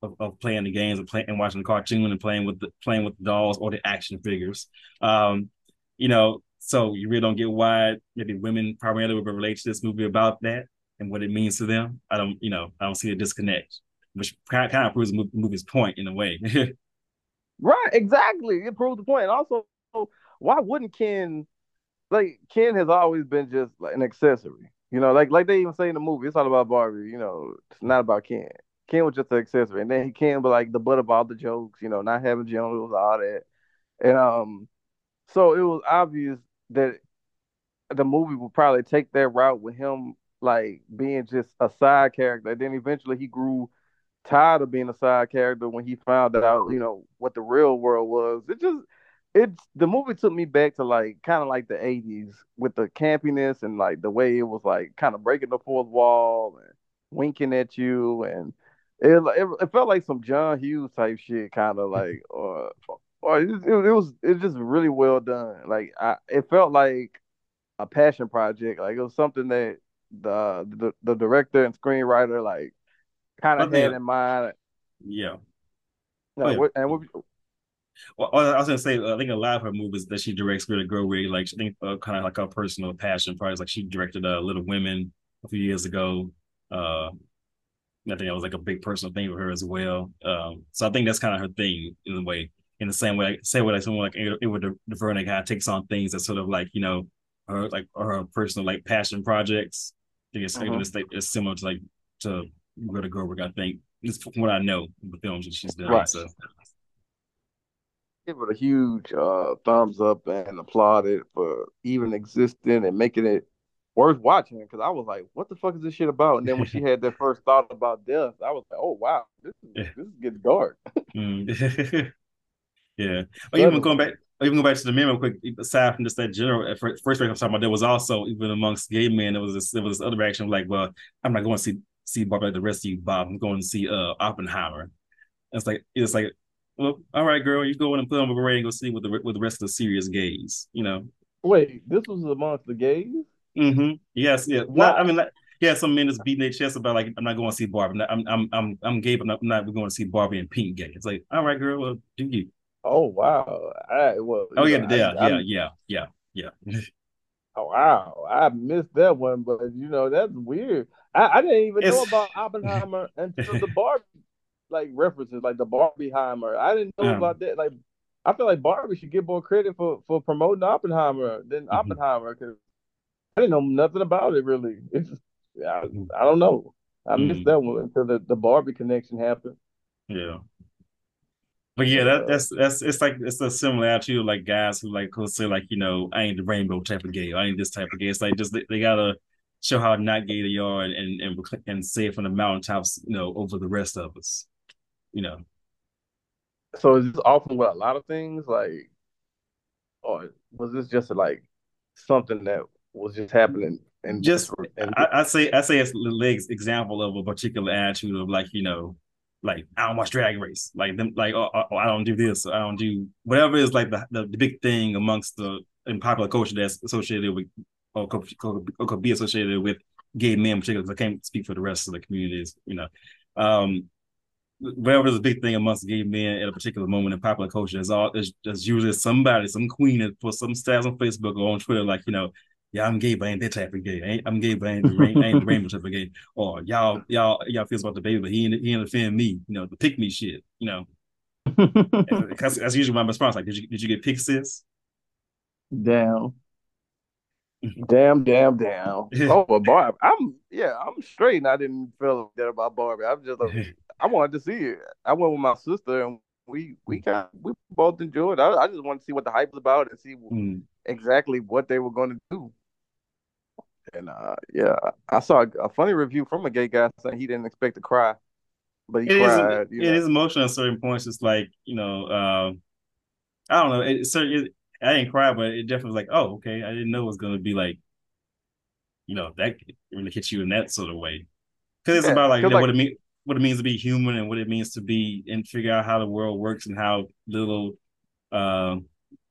of, of playing the games and playing and watching the cartoon and playing with the playing with the dolls or the action figures. Um, you know, so you really don't get why maybe women primarily would relate to this movie about that and what it means to them. I don't, you know, I don't see a disconnect, which kind of, kind of proves the movie's point in a way. right. Exactly. It proved the point. Also, why wouldn't Ken? like Ken has always been just like an accessory. You know, like like they even say in the movie, it's all about Barbie. You know, it's not about Ken. Ken was just an accessory, and then he came but like the butt of all the jokes. You know, not having genitals, all that, and um, so it was obvious that the movie would probably take that route with him like being just a side character. And then eventually he grew tired of being a side character when he found out, you know, what the real world was. It just it's the movie took me back to like kind of like the 80s with the campiness and like the way it was like kind of breaking the fourth wall and winking at you and it it, it felt like some John Hughes type shit kind of like or or it, it, it was it just really well done. Like I it felt like a passion project. Like it was something that the the, the director and screenwriter like kind of had in mind. yeah. Oh yeah. what and what Well, I was gonna say, I think a lot of her movies that she directs really grow really like I think uh, kind of like her personal passion projects. Like she directed uh, Little Women a few years ago. Uh, I think that was like a big personal thing for her as well. Um, so I think that's kind of her thing in a way. In the same way, like, same way like someone like Ava DuVernay kind of takes on things that sort of like you know her like her personal like passion projects. I think it's, Mhm. it's, like, it's similar to like to Greta Gerwig. I think it's from what I know of the films that she's done. right. So Give it a huge uh, thumbs up and applaud it for even existing and making it worth watching because I was like, "What the fuck is this shit about?" And then when she had that first thought about death, I was like, "Oh wow, this is this is getting dark." mm. yeah. Or even going back, even go back to the memo quick. Aside from just that general, first first I was talking about, there was also even amongst gay men, there was this there was this other reaction like, "Well, I'm not going to see see Bob like the rest of you, Bob. I'm going to see uh Oppenheimer." It's like it's like, well, all right, girl, you go in and put on a beret and go see with the with the rest of the serious gays, you know. Wait, this was amongst the gays. Mm-hmm. Yes, yeah. Wow. Not, I mean, like, yeah, some men is beating their chest about like, I'm not going to see Barbie. I'm I'm I'm I'm gay, but I'm not going to see Barbie and pink gay. It's like, all right, girl, well, do you? Oh wow! I, well, oh yeah, know, yeah, I, yeah, yeah, yeah, yeah, Oh wow! I missed that one, but you know that's weird. I, I didn't even it's... know about Oppenheimer until the Barbie like references, like the Barbieheimer. I didn't know um, about that. Like, I feel like Barbie should get more credit for for promoting Oppenheimer than mm-hmm. Oppenheimer because I didn't know nothing about it really. It's I, I don't know. I missed mm. that one until the, the Barbie connection happened. Yeah. But yeah, that, that's that's it's like it's a similar attitude like guys who like who say like you know I ain't the rainbow type of gay, I ain't this type of gay. It's like just they, they gotta show how not gay they are and and and, and say it from the mountaintops, you know, over the rest of us, you know. So is this often with a lot of things like, or was this just like something that was just happening and just and I, I say I say it's the example of a particular attitude of like you know like I don't watch Drag Race like them like oh, oh, oh, I don't do this I don't do whatever is like the, the, the big thing amongst the in popular culture that's associated with or could, or could be associated with gay men particularly I can't speak for the rest of the communities you know um whatever is a big thing amongst gay men at a particular moment in popular culture is all there's, there's usually somebody some queen that puts some stats on Facebook or on Twitter like you know yeah, I'm gay, but I ain't that type of gay. I ain't, I'm gay, but I ain't, I ain't the rainbow type of gay. Or y'all, y'all, y'all feels about the baby, but he ain't, he ain't offend me. You know, the pick me shit. You know, because that's usually my response. Like, did you did you get pick sis? Damn. Damn, damn, damn. Oh, but Barbie, I'm yeah, I'm straight, and I didn't feel that about Barbie. I'm just, like, I wanted to see it. I went with my sister, and we we kind we both enjoyed. It. I, I just wanted to see what the hype was about and see mm. exactly what they were going to do. And uh, yeah, I saw a, a, funny review from a gay guy saying he didn't expect to cry, but he it cried. Is, it is emotional at certain points. It's like you know, uh, I don't know. It, so it, I didn't cry, but it definitely was like, oh, okay. I didn't know it was gonna be like, you know, that really hit you in that sort of way. Because it's yeah, about like, you know, like, what it mean, what it means to be human, and what it means to be and figure out how the world works and how little. Uh,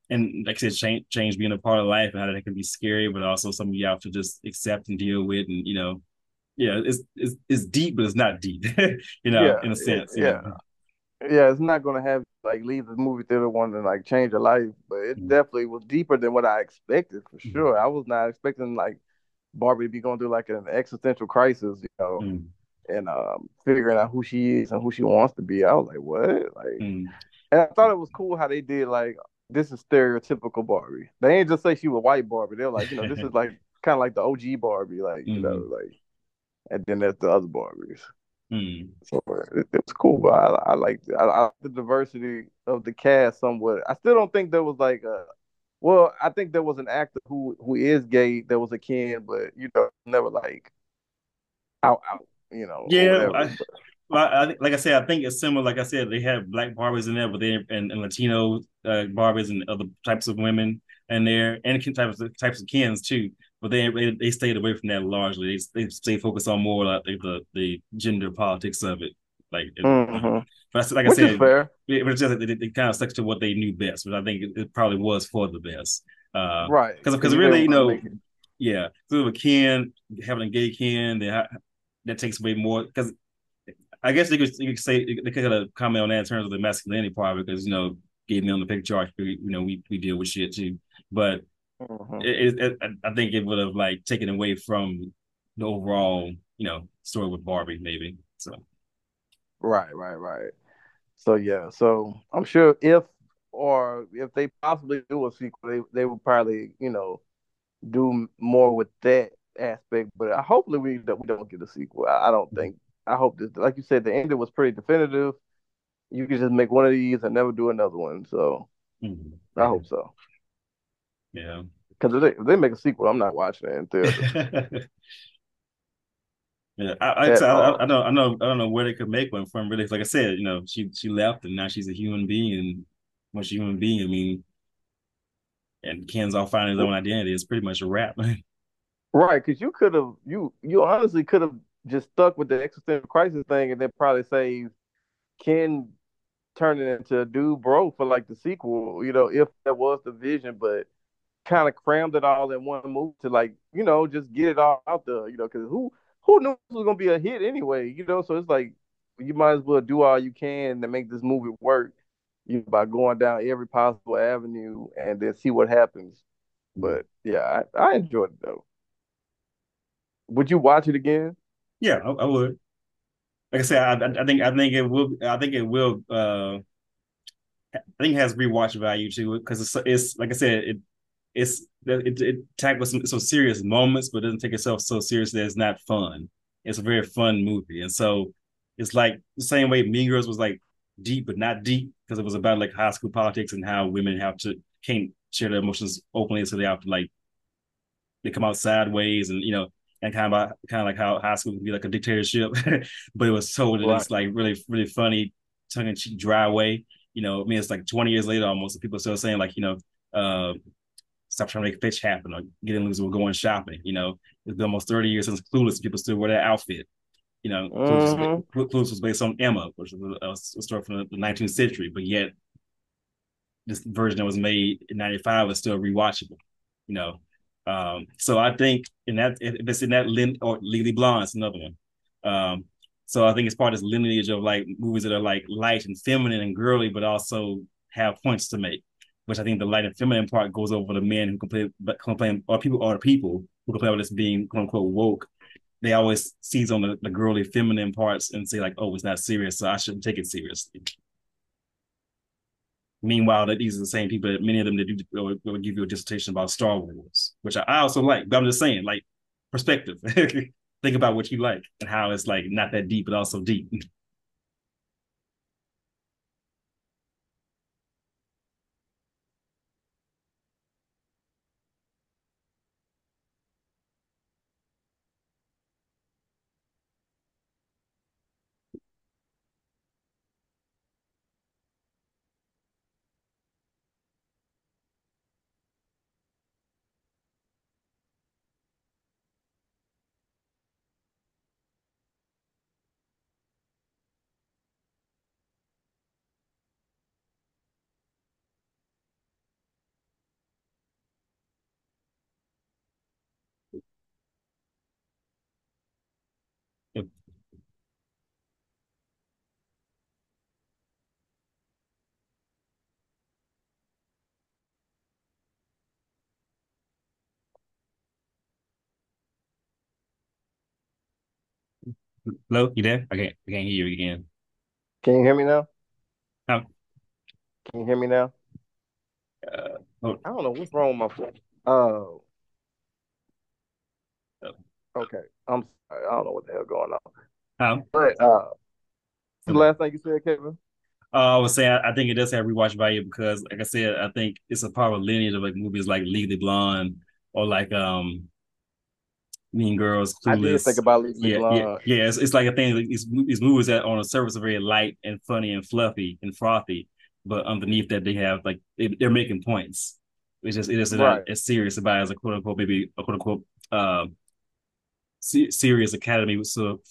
and like I said, change, change being a part of life and how that can be scary, but also something you have to just accept and deal with. And, you know, yeah, it's, it's, it's deep, but it's not deep, you know, yeah, in a sense. yeah. Know? Yeah, it's not going to have like leave the movie theater wanting to like change your life, but it mm-hmm. definitely was deeper than what I expected for mm-hmm. sure. Mm-hmm. I was not expecting like Barbie to be going through like an existential crisis, you know, mm-hmm. and um, figuring out who she is and who she wants to be. I was like, what? Like, mm. and I thought it was cool how they did like this is stereotypical Barbie. They ain't just say she was white Barbie. They're like, you know, this is like kind of like the OG Barbie, like you mm-hmm. know, like, and then there's the other Barbies. Mm. So it, it, was cool, but I, I like I, I, the diversity of the cast somewhat. I still don't think there was like a, well, I think there was an actor who who is gay that was a Ken, but you know, never like out out, you know. Yeah, I, I, like I said, I think it's similar. Like I said, they have black Barbies in there, but they and, and Latino uh, Barbies and other types of women in there, and types of types of Kens too. But they they, they stayed away from that largely. They they stay focused on more like the the gender politics of it. Like, mm-hmm. but like which I said, fair. It, was just they, they, kind of stuck to what they knew best, which I think it, it probably was for the best. Uh, right? Because because really, you know, yeah, so a Ken having a gay Ken, that that takes away more because I guess they could, you could say they could have comment on that in terms of the masculinity part because you know gay men on the picture, you know we we deal with shit too, but mm-hmm. it, it, I think it would have like taken away from the overall you know story with Barbie maybe so. Right, right, right. So yeah, so I'm sure if or if they possibly do a sequel, they they will probably you know do more with that aspect. But hopefully we we don't get a sequel. I, I don't think I hope this, like you said, the ending was pretty definitive. You could just make one of these and never do another one. So mm-hmm. I hope so. Yeah. Because if they, if they make a sequel, I'm not watching it in. Yeah, I, I, I, I, don't, I know, I don't know where they could make one from. Really, like I said, you know, she she left, and now she's a human being, and once a human being, I mean, and Ken's all finding his own identity. It's pretty much a wrap. right, because you could have, you you honestly could have just stuck with the existential crisis thing, and then probably saved Ken turning into a dude bro for like the sequel. You know, if that was the vision, but kind of crammed it all in one move to like, you know, just get it all out there. You know, because who who knew it was gonna be a hit anyway? You know, so it's like you might as well do all you can to make this movie work. You know, by going down every possible avenue and then see what happens. But yeah, I, I enjoyed it though. Would you watch it again? Yeah, I, I would. Like I said, I, I, think I think it will. I think it will. Uh, I think it has rewatch value too because it's, it's like I said, it it's it, it tackles some, some serious moments, but doesn't take itself so seriously. It's not fun. It's a very fun movie, and so it's like the same way Mean Girls was like deep but not deep because it was about like high school politics and how women have to can't share their emotions openly, so they have to like they come out sideways, and you know, and kind of kind of like how high school can be like a dictatorship, but it was told in right. this like really really funny tongue in cheek dry way. You know, I mean, it's like 20 years later almost, and people are still saying like, you know, uh, stop trying to make a pitch happen or getting loose. We're going shopping. You know, it's been almost 30 years since Clueless. People still wear that outfit. You know, mm-hmm. Clueless, was based on Emma, which was a, a story from the 19th century, but yet this version that was made in 95 is still rewatchable. You know, um, so I think in that if it's in that Lin or Legally Blonde, it's another one. Um, so I think it's part of this lineage of like movies that are like light and feminine and girly, but also have points to make which I think the light and feminine part goes over the men who complain, but complain, or people, or people who complain about this being quote unquote woke. They always seize on the, the girly feminine parts and say like, "Oh, it's not serious, so I shouldn't take it seriously." Meanwhile, that these are the same people that many of them that do will, give you a dissertation about Star Wars, which I, I also like. But I'm just saying, like perspective. Think about what you like and how it's like not that deep, but also deep. Hello, you there? I can't, I can't hear you again. Can you hear me now? No. Can you hear me now? Uh, oh. I don't know what's wrong with my phone. Oh. Okay. I'm sorry. I don't know what the hell going on. Um, but uh, the last thing you said, Kevin? Uh, I was saying I, I think it does have rewatch value because, like I said, I think it's a part of a lineage of like movies like Legally Blonde or like um Mean Girls, Clueless. I did think about Legally yeah, Blonde. Yeah, yeah. It's, it's like a thing. Like these, these movies that on the surface are very light and funny and fluffy and frothy, but underneath that they have like they, are making points. It's just it is right. as serious about as a quote unquote maybe a quote unquote uh, serious Academy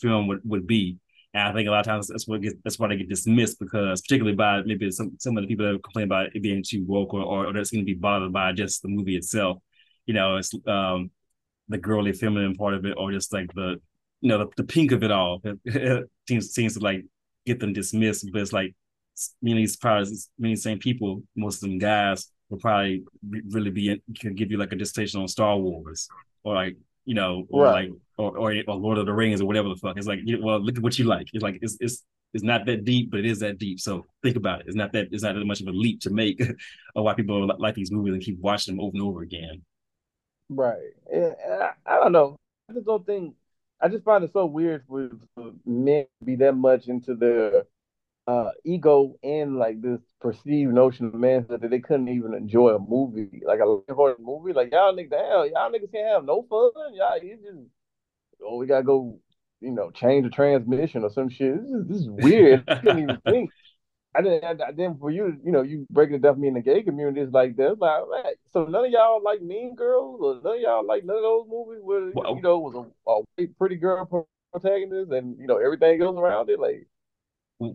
film would, would be. And I think a lot of times that's what gets, that's why they get dismissed because particularly by maybe some some of the people that complain about it being too woke or or, or that's going to be bothered by just the movie itself. You know, it's um the girly feminine part of it or just like the you know the, the pink of it all seems seems to like get them dismissed but it's like many of these probably many same people most of them guys will probably really be in, can give you like a dissertation on Star Wars or like you know or right. like or, or, or Lord of the Rings or whatever the fuck it's like well look at what you like it's like it's it's it's not that deep, but it is that deep. So think about it. It's not that it's not that much of a leap to make of why people like these movies and keep watching them over and over again. Right. And I, I don't know. I just don't think. I just find it so weird for, for men to be that much into their uh, ego and like this perceived notion of man that they couldn't even enjoy a movie, like a lighthearted movie. Like y'all niggas, hell, y'all niggas can't have no fun. Y'all, you just oh, we gotta go, you know, change the transmission or some shit. This is, this is weird. I couldn't even think. I didn't. I, then for you, you know, you breaking it down for me in the gay community is like that. Like, right. so none of y'all like Mean Girls, or none of y'all like none of those movies where you know was a, a pretty girl protagonist, and you know everything goes around it. Like,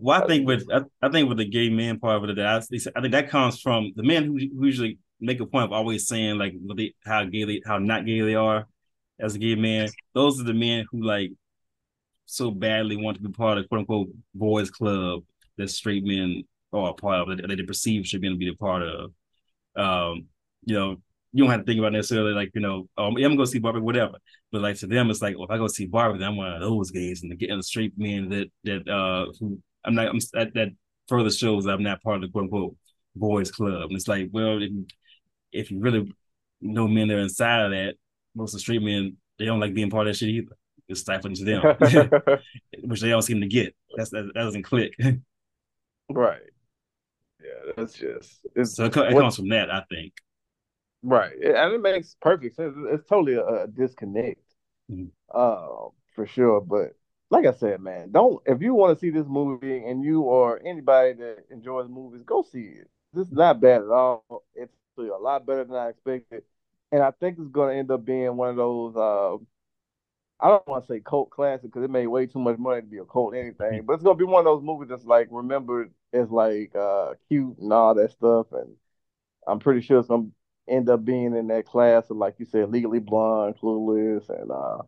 well, I think with I, I, think with the gay man part of it, I, I think that comes from the men who, who usually make a point of always saying like how gay they, how not gay they are as a gay man. Those are the men who like so badly want to be part of quote unquote boys club that straight men are a part of that they perceive should be able to be a part of. Um, you know, you don't have to think about necessarily like, you know, um, yeah, I'm gonna see Barbie, whatever. But like to them, it's like, well, if I go see Barbie, then I'm one of those gays and the, getting the straight men that that uh who I'm not I'm that, that further shows I'm not part of the quote unquote boys club. And it's like, well, if, if you really know men that are inside of that, most of the straight men they don't like being part of that shit either. It's stifling to them, which they don't seem to get. That's that, that doesn't click. right. Yeah, that's just it's, so it, it comes from that, I think. Right, and it makes perfect sense. It's totally a, a disconnect, mm-hmm. uh, for sure. But like I said, man, don't if you want to see this movie and you or anybody that enjoys movies, go see it. This is not bad at all. It's a lot better than I expected, and I think it's going to end up being one of those. Uh, I don't want to say cult classic because it made way too much money to be a cult anything, but it's gonna be one of those movies that's like remembered as like uh, cute and all that stuff, and I'm pretty sure it's gonna end up being in that class of like you said, Legally Blonde, Clueless, and uh,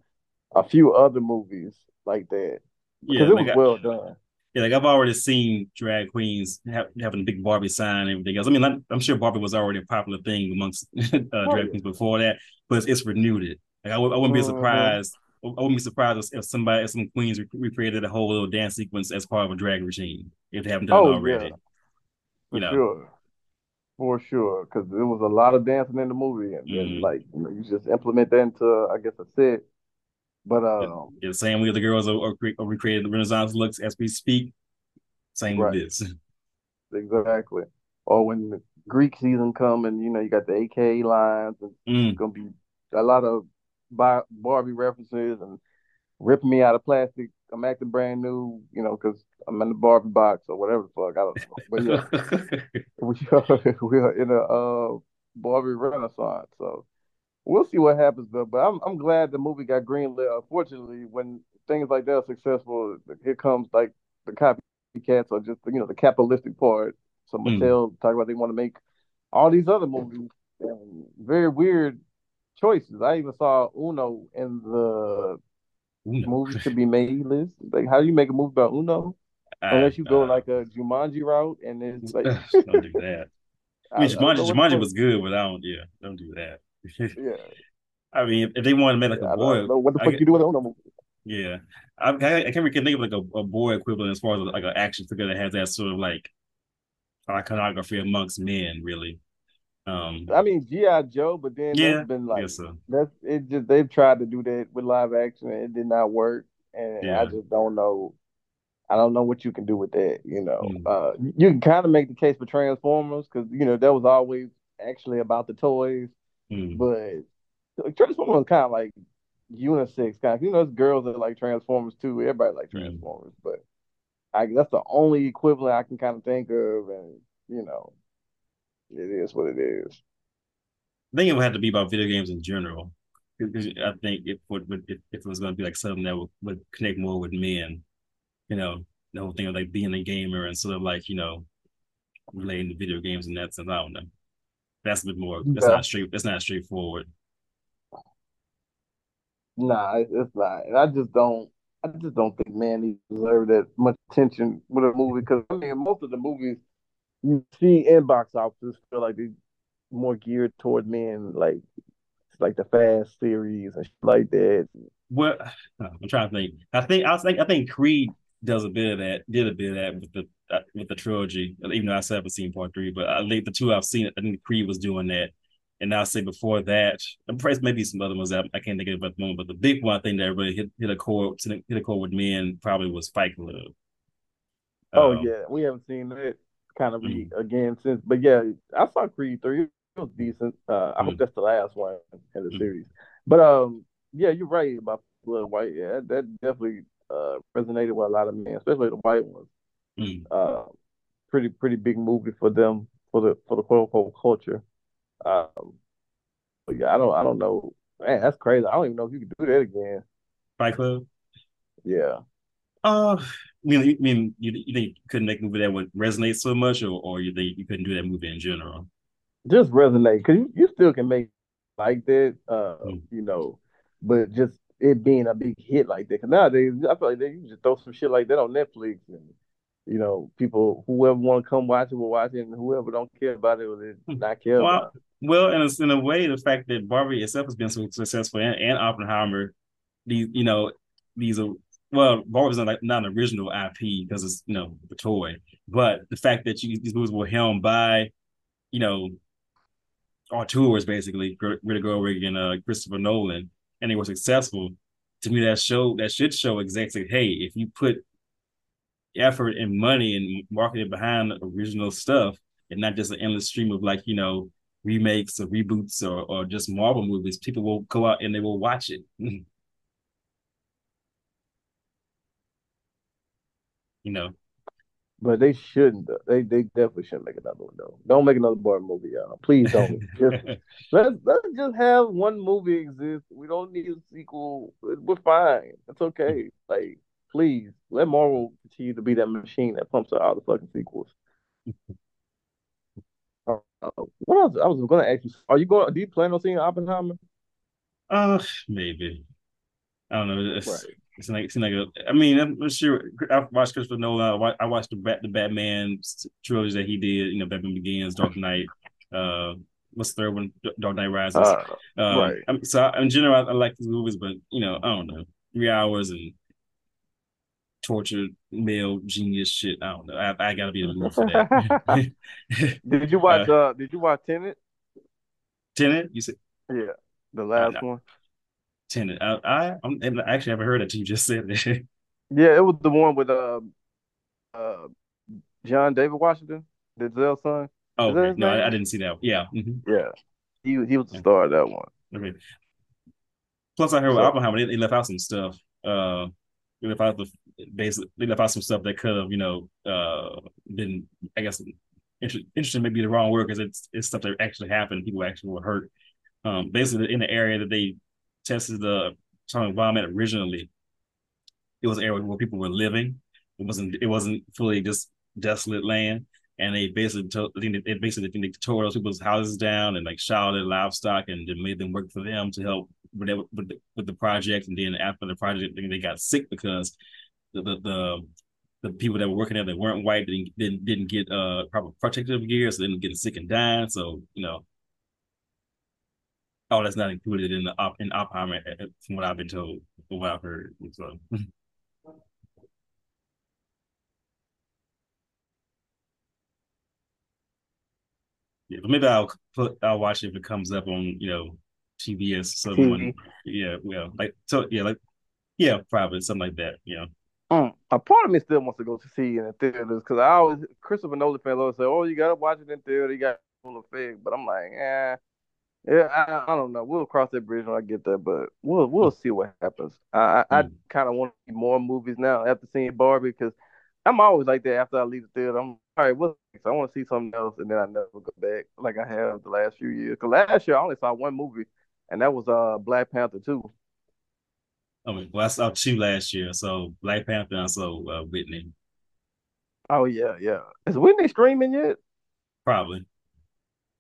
a few other movies like that yeah, it was well done. Yeah, like I've already seen drag queens have, having a big Barbie sign and everything else. I mean, I'm, I'm sure Barbie was already a popular thing amongst uh, drag queens before that, but it's, it's renewed it. Like I w- I wouldn't be mm-hmm. surprised. I wouldn't be surprised if somebody, if some queens recreated a whole little dance sequence as part of a drag regime if they haven't done oh, it already. Yeah. For you know. sure, for sure, because there was a lot of dancing in the movie, and then mm-hmm. like you, know, you just implement that into, I guess, a set but um, yeah, same way the girls are, are, are recreating the Renaissance looks as we speak. Same right. with this. Exactly. Or when the Greek season come and you know you got the AK lines and mm. it's gonna be a lot of Barbie references and ripping me out of plastic. I'm acting brand new, you know, because I'm in the Barbie box or whatever the fuck. I don't know. But yeah, we are, we are in a uh, Barbie renaissance. So we'll see what happens though. But I'm I'm glad the movie got greenlit. Unfortunately, when things like that are successful, here comes like the copycats or just you know the capitalistic part. So hmm. Mattel mm. talk about they want to make all these other movies. And very weird choices. I even saw Uno in the Uno. movies to be made list. Like, how do you make a movie about Uno? Unless you go uh, like a Jumanji route, and it's like don't do that. I mean, Jumanji, Jumanji was good, but I don't. Yeah, don't do that yeah. I mean, if they want to make like yeah, a boy, what the fuck I, you do with Uno? Yeah, I, I, I can't really think of like a, a boy equivalent as far as like an action figure that has that sort of like iconography amongst men, really. Um, I mean GI Joe, but then yeah, that's been like so. that's it. Just they've tried to do that with live action, and it did not work. And yeah. I just don't know. I don't know what you can do with that. You know, mm. uh, you can kind of make the case for Transformers because you know that was always actually about the toys. Mm. But Transformers was kind of like unisex kind of. You know, there's girls that like Transformers too. Everybody like. Transformers, mm. but I that's the only equivalent I can kind of think of, and you know, it is what it is. I think it would have to be about video games in general. Because I think if, if, if it was going to be like something that would, would connect more with men, you know, the whole thing of like being a gamer and sort of like, you know, relating to video games and that stuff. I don't know. That's a bit more. That's yeah. not straight. That's not straightforward. Nah, it's not. I just don't. I just don't think man deserve that much attention with a movie because I mean most of the movies you see in box offices feel like they're more geared toward men, like like the Fast series and like that. Well, I'm trying to think. I think I think I think Creed does a bit of that. Did a bit of that with the with the trilogy, even though I still haven't seen part three, but I think the two I've seen, I think Creed was doing that. And I'll say before that, I'm perhaps maybe some other ones that I can't think of at the moment, but the big one I think that really hit, hit a chord hit a chord with me and probably was Fight Club. Oh um, yeah, we haven't seen it kind of mm-hmm. again since. But yeah, I saw Creed three. It was decent. Uh, I mm-hmm. hope that's the last one in the mm-hmm. series. But um, yeah, you're right about Blood White. Yeah, that, that definitely uh, resonated with a lot of men, especially the white ones. Mm. Uh, pretty pretty big movie for them for the for the quote unquote culture. Um, but yeah, I don't I don't know. Man, that's crazy. I don't even know if you could do that again. Fight Club. Yeah. Uh, I mean, you mean you, you think you couldn't make a movie that would resonate so much, or or you think you couldn't do that movie in general? Just resonate because you, you still can make like that, uh, mm. you know, but just it being a big hit like that. Because nowadays, I feel like they you just throw some shit like that on Netflix, and you know, people whoever want to come watch it will watch it, and whoever don't care about it will hmm. not care well, about it. Well, in a, in a way, the fact that Barbie itself has been so successful and, and Oppenheimer, these you know, these are well, Barbie's not like not an original IP because it's you know the toy, but the fact that you, these movies were helmed by, you know, auteurs basically, Greta Gerwig and uh, Christopher Nolan, and they were successful. To me, that show that should show exactly, hey, if you put effort and money and marketing behind original stuff, and not just an endless stream of like you know remakes or reboots or or just Marvel movies, people will go out and they will watch it. you know. But they shouldn't. They they definitely shouldn't make another one though. Don't make another Barbie movie, y'all. Please don't. just, let's let's just have one movie exist. We don't need a sequel. We're fine. It's okay. Like, please let Marvel continue to be that machine that pumps out all the fucking sequels. Uh, what else? I was going to ask you. Are you going? Do you plan on seeing Oppenheimer? Uh, maybe. I don't know. It's, right. It's like it's like a. I mean, I'm sure I watched Christopher Nolan. I watched the Bat, the Batman trilogy that he did. You know, Batman Begins, Dark Knight. Uh, what's the third one? Dark Knight Rises. Uh, um, right. I mean, so in general, I, I, like these movies, but you know, I don't know, three hours and tortured male genius shit. I don't know. I, I gotta be in the mood for that. did you watch? Uh, uh, Did you watch Tenet? Tenet? You said? Yeah, the last one. Tenet. I, I I'm actually haven't heard it. You just said that. Yeah, it was the one with uh, uh, John David Washington, Denzel's son. Oh okay. no, I, I, didn't see that. Yeah, mm-hmm. yeah, he he was the star of that one. Okay. Plus, I heard so, with Oppenheimer, they, they, left out some stuff. Uh, they left out the basically they left out some stuff that could have you know uh been I guess inter- interesting maybe the wrong word because it's it's stuff that actually happened. People actually were hurt. Um, basically in the area that they tested the atomic environment originally, it was an area where people were living. It wasn't it wasn't fully just desolate land. And they basically told, I think they, basically think they tore those people's houses down and like shot their livestock and made them work for them to help with, the, with the project. And then after the project, they got sick because the, the, the the people that were working there that weren't white didn't didn't, didn't get uh proper protective gear, so they didn't get sick and dying. So you know, Oh, that's not included in the op in Oppenheimer, eh, eh, from what I've been told, from what I've heard. So. yeah, but maybe I'll put I'll watch it if it comes up on you know TBS someone. Mm-hmm. Yeah, well, like so yeah, like yeah, probably something like that. You know. Mm, a part of me still wants to go to see in the theaters because I always Christopher Nolan fans always say, "Oh, you gotta watch it in theater. You got full effect," but I'm like, yeah. Yeah, I, I, don't know. We'll cross that bridge when I get there, but we'll we'll see what happens. I I, mm. I kind of want to see more movies now after seeing Barbie because I'm always like that after I leave the theater. I'm all right. What's next? I want to see something else, and then I never go back like I have the last few years. Because last year I only saw one movie, and that was uh Black Panther too. I mean, well, I saw two last year. So Black Panther and so uh, Whitney. Oh yeah, yeah. Is Whitney streaming yet? Probably.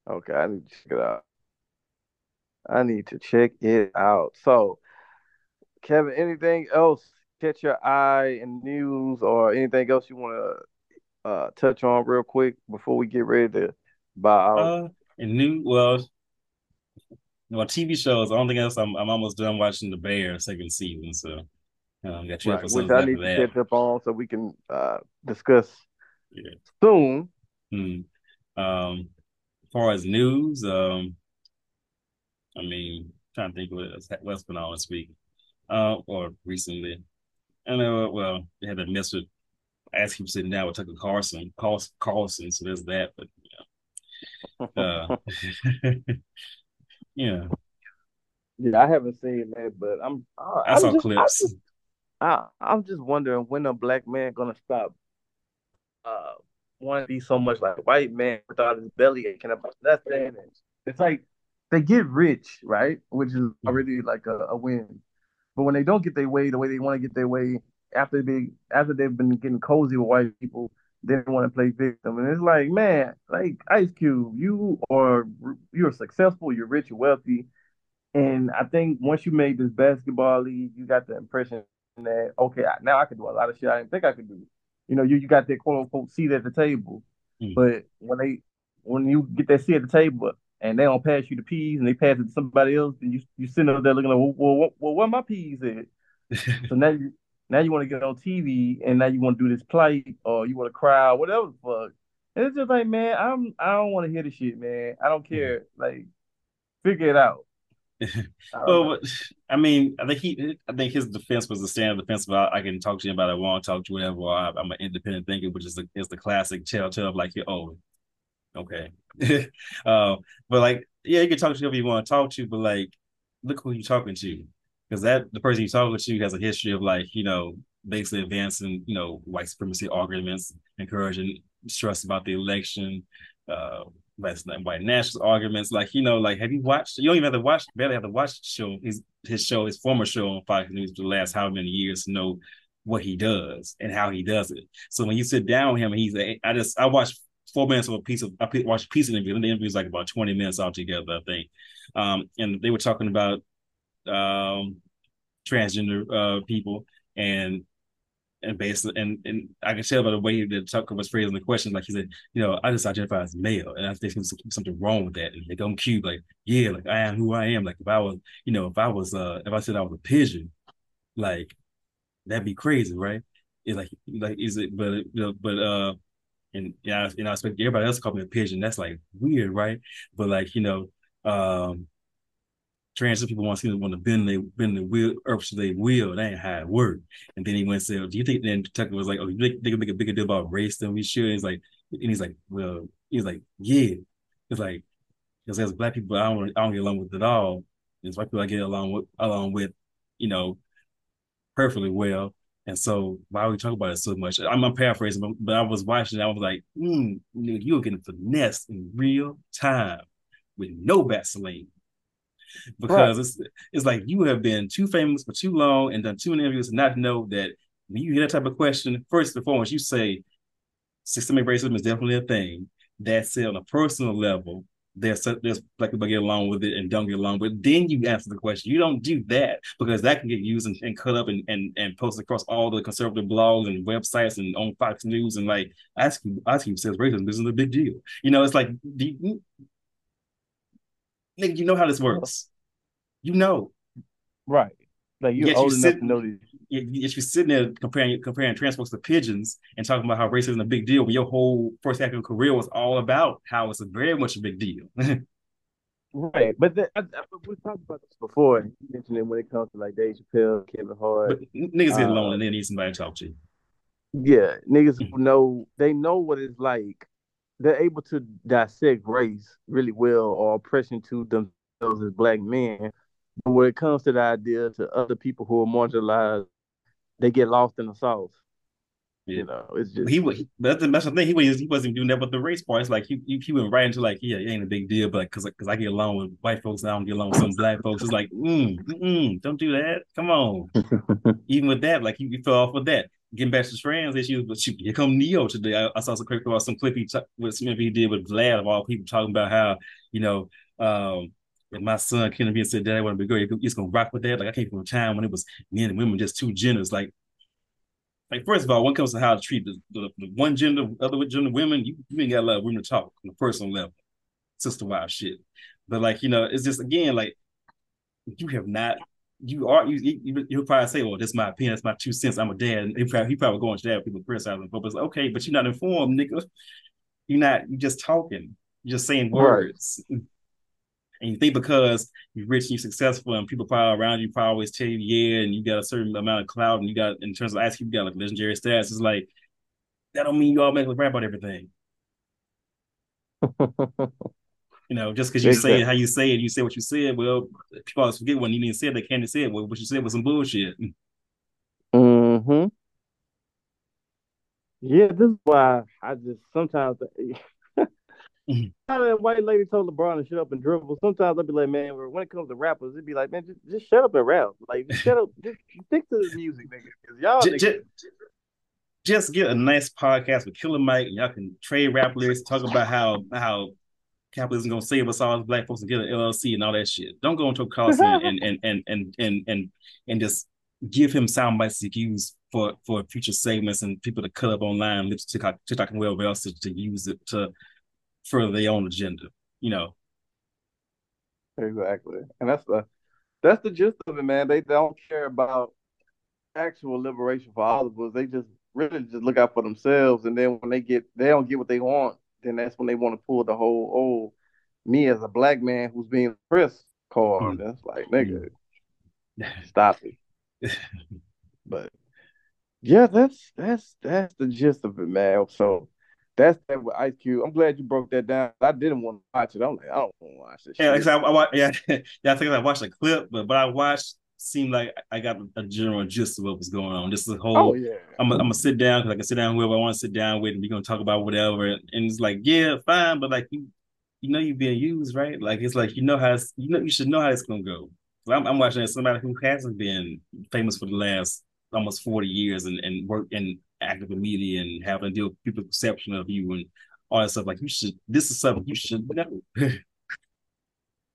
Okay, I need to check it out. I need to check it out. So, Kevin, anything else catch your eye in news or anything else you want to uh, touch on real quick before we get ready to buy out? Uh, in new, well, well, TV shows. The only thing else, I'm I'm almost done watching The Bear second season, so um, got right, which I need to catch up on so we can uh, discuss yeah. soon. Hmm. Um, as far as news, um, I mean, trying to think what's, what's been on this week uh, or recently. I know, well, they had a mess with Cube sitting down with Tucker Carlson, Carlson, Carlson. So there's that. But yeah. uh, yeah. Yeah, I haven't seen that, but I'm. I, I saw just, clips. I, I'm just wondering when a black man gonna stop uh want to be so much like a white man without his belly aching about nothing. And it's like they get rich, right? Which is mm-hmm. already like a, a win. But when they don't get their way the way they want to get their way after they after they've been getting cozy with white people, they want to play victim. And it's like, man, like Ice Cube, you are you're successful, you're rich, you're wealthy. And I think once you made this basketball league, you got the impression that okay, now I could do a lot of shit I didn't think I could do. You know, you, you got that quote unquote seat at the table. Mm. But when they when you get that seat at the table and they don't pass you the peas and they pass it to somebody else, and you you sitting up there looking like, well, well, well, well where my peas at? so now you now you want to get on TV and now you want to do this plight or you want to cry or whatever the fuck. And it's just like, man, I'm I don't want to hear the shit, man. I don't care. Mm. Like, figure it out. well, I mean, I think he, I think his defense was the standard defense about I can talk to you about it, I want to talk to you, whatever. I, am an independent thinker, which is the is the classic telltale of like, oh, okay. uh, but like, yeah, you can talk to whoever you want to talk to, but like, look who you're talking to, because that the person you're talking to has a history of like, you know, basically advancing, you know, white supremacy arguments, encouraging stress about the election, uh, white nationalist arguments. Like, you know, like have you watched? You don't even have to watch. Barely have to watch the show. His his show, his former show on Fox News for the last how many years to know what he does and how he does it. So when you sit down with him, and he's I just I watched four minutes of a piece of I watched a piece of the interview. And the interview was like about twenty minutes altogether, I think. Um, and they were talking about um transgender uh people and and basically, and and I can tell by the way that Tucker was phrasing the question, like he said, you know, I just identify as male, and I think there's something wrong with that. And they go cute, like, yeah, like I am who I am. Like if I was, you know, if I was, uh, if I said I was a pigeon, like that'd be crazy, right? It's like, like is it? But you know, but uh, and yeah, know, I expect everybody else to call me a pigeon. That's like weird, right? But like you know, um, trans people want to want to bend their bend the wheel up to their will. That ain't how it work. And then he went and said, "Do you think?" Then Tucker was like, "Oh, think they can make a bigger deal about race than we should?" He's like, and he's like, "Well," he's like, "Yeah." It's like, because as black people, I don't I don't get along with it all. It's white people I get along with along with, you know, perfectly well. And so why are we talking about it so much? I'm, I'm paraphrasing, but, I was watching. I was like, mm, "You're getting finesse in real time with no Vaseline." Because right. it's it's like you have been too famous for too long and done too many interviews to not know that when you hear that type of question, first and foremost, you say systemic racism is definitely a thing. That's it on a personal level. There's there's black people get along with it and don't get along but. Then you answer the question. You don't do that because that can get used and, and cut up and, and and posted across all the conservative blogs and websites and on Fox News and like asking asking says racism isn't a big deal. You know, it's like you, nigga, you know how this works. You know. Right. Like you're old you enough to know this. If you're sitting there comparing comparing trans folks to pigeons and talking about how racism is a big deal, but your whole first half of your career was all about how it's a very much a big deal. right, but the, I, I, we talked about this before. You mentioned it when it comes to like Dave Chappelle, Kevin Hart. But niggas get alone uh, and they need somebody to talk to. Yeah, niggas mm-hmm. know they know what it's like they're able to dissect race really well or oppression to themselves as black men. But when it comes to the idea to other people who are marginalized, they get lost in the sauce. Yeah. You know, it's just he was. That's the, that's the thing. He was he wasn't doing that, but the race part. It's like he, he, he went right into like, yeah, it ain't a big deal, but because because I get along with white folks, and I don't get along with some black folks. It's like, mm, mm, don't do that. Come on. Even with that, like he, he fell off with that getting back to trans issues, but shoot, here come Ne-Yo today. I, I saw some clip about some clip he t- with some he did with Vlad of all people talking about how you know um, if my son came to me and said, "Dad, I want to be girl," he's gonna rock with that. Like I came from a time when it was men and women just two genders. Like, like first of all, when it comes to how to treat the, the, the one gender, other gender women, you, you ain't got a lot of women to talk on a personal level, sister wife shit. But like you know, it's just again like you have not you are you, you you'll probably say, "Well, that's my opinion, that's my two cents. I'm a dad." And he probably he probably going to that people criticizing, but it's like, okay, but you're not informed, nigga. You're not. You're just talking. You're just saying words. Right. And you think because you're rich and you're successful and people probably around you probably always tell you, yeah, and you got a certain amount of clout and you got in terms of asking, you got like legendary status. It's like that don't mean you automatically rap about everything. you know, just because you exactly. say it how you say it, you say what you said. Well, people always forget when you didn't say it, they can't say it. Well, what you said was some bullshit. Hmm. Yeah, this is why I just sometimes. mm-hmm. that white lady told LeBron to shut up and dribble. Sometimes I'd be like, man, when it comes to rappers, it'd be like, man, just, just shut up and rap. Like, just shut up, just stick to the music, nigga. Cause y'all just, just, just, get a nice podcast with Killer Mike, and y'all can trade rap lyrics, talk about how how capitalism gonna save us all as black folks and get an LLC and all that shit. Don't go into a call and, and, and and and and and just give him sound bites to use for for future segments and people to cut up online, TikTok, TikTok and wherever else to, to use it to further their own agenda. You know. Exactly, and that's the that's the gist of it, man. They, they don't care about actual liberation for all of us. They just really just look out for themselves, and then when they get they don't get what they want, then that's when they want to pull the whole oh me as a black man who's being oppressed card. Mm. That's like nigga, stop it. but yeah, that's that's that's the gist of it, man. So that's that with Ice Cube. I'm glad you broke that down. I didn't want to watch it. I'm like, I don't want to watch this. Yeah, shit. I, I, yeah, yeah. I think I watched a clip, but but I watched seemed like I got a general gist of what was going on. This is a whole. Oh yeah. I'm gonna sit down because I can sit down whoever I want to sit down with, and we're gonna talk about whatever. And it's like, yeah, fine, but like you, you know, you're being used, right? Like it's like you know how it's, you know you should know how it's gonna go. So I'm, I'm watching somebody who hasn't been famous for the last almost 40 years and, and work in active media and having to deal with people's perception of you and all that stuff. Like you should, this is something you should know.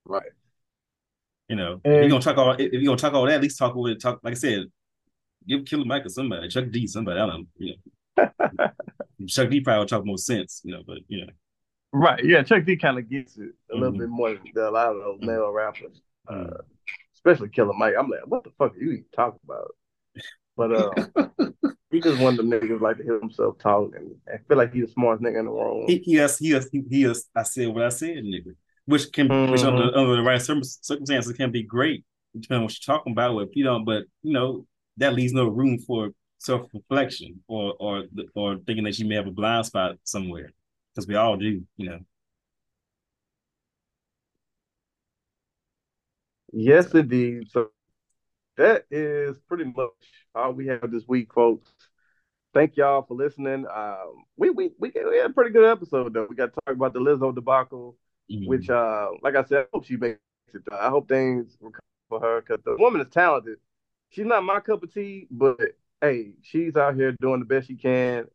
right. You know, and, if you're gonna talk all if you're gonna talk all that, at least talk with talk like I said, give Killer Mike or somebody, Chuck D, somebody, I don't know, you know. Chuck D probably would talk more sense, you know, but you know. Right. Yeah, Chuck D kind of gets it a little mm-hmm. bit more than a lot of those male rappers. Mm-hmm. Uh, especially Killer Mike. I'm like, what the fuck are you even talking about? But uh, he just one of the niggas like to hear himself talk, and I feel like he's the smartest nigga in the world. He, he has, he has, he, he. I said what I said, nigga. Which can, mm-hmm. which under, under the right circumstances can be great, depending on what you're talking about. If you don't, but you know that leaves no room for self reflection or or or thinking that you may have a blind spot somewhere, because we all do, you know. Yes, indeed. So that is pretty much all we have this week, folks. Thank y'all for listening. Um, we, we we we had a pretty good episode though. We got to talk about the Lizzo debacle, mm-hmm. which, uh, like I said, I hope she makes it. I hope things recover for her because the woman is talented. She's not my cup of tea, but hey, she's out here doing the best she can,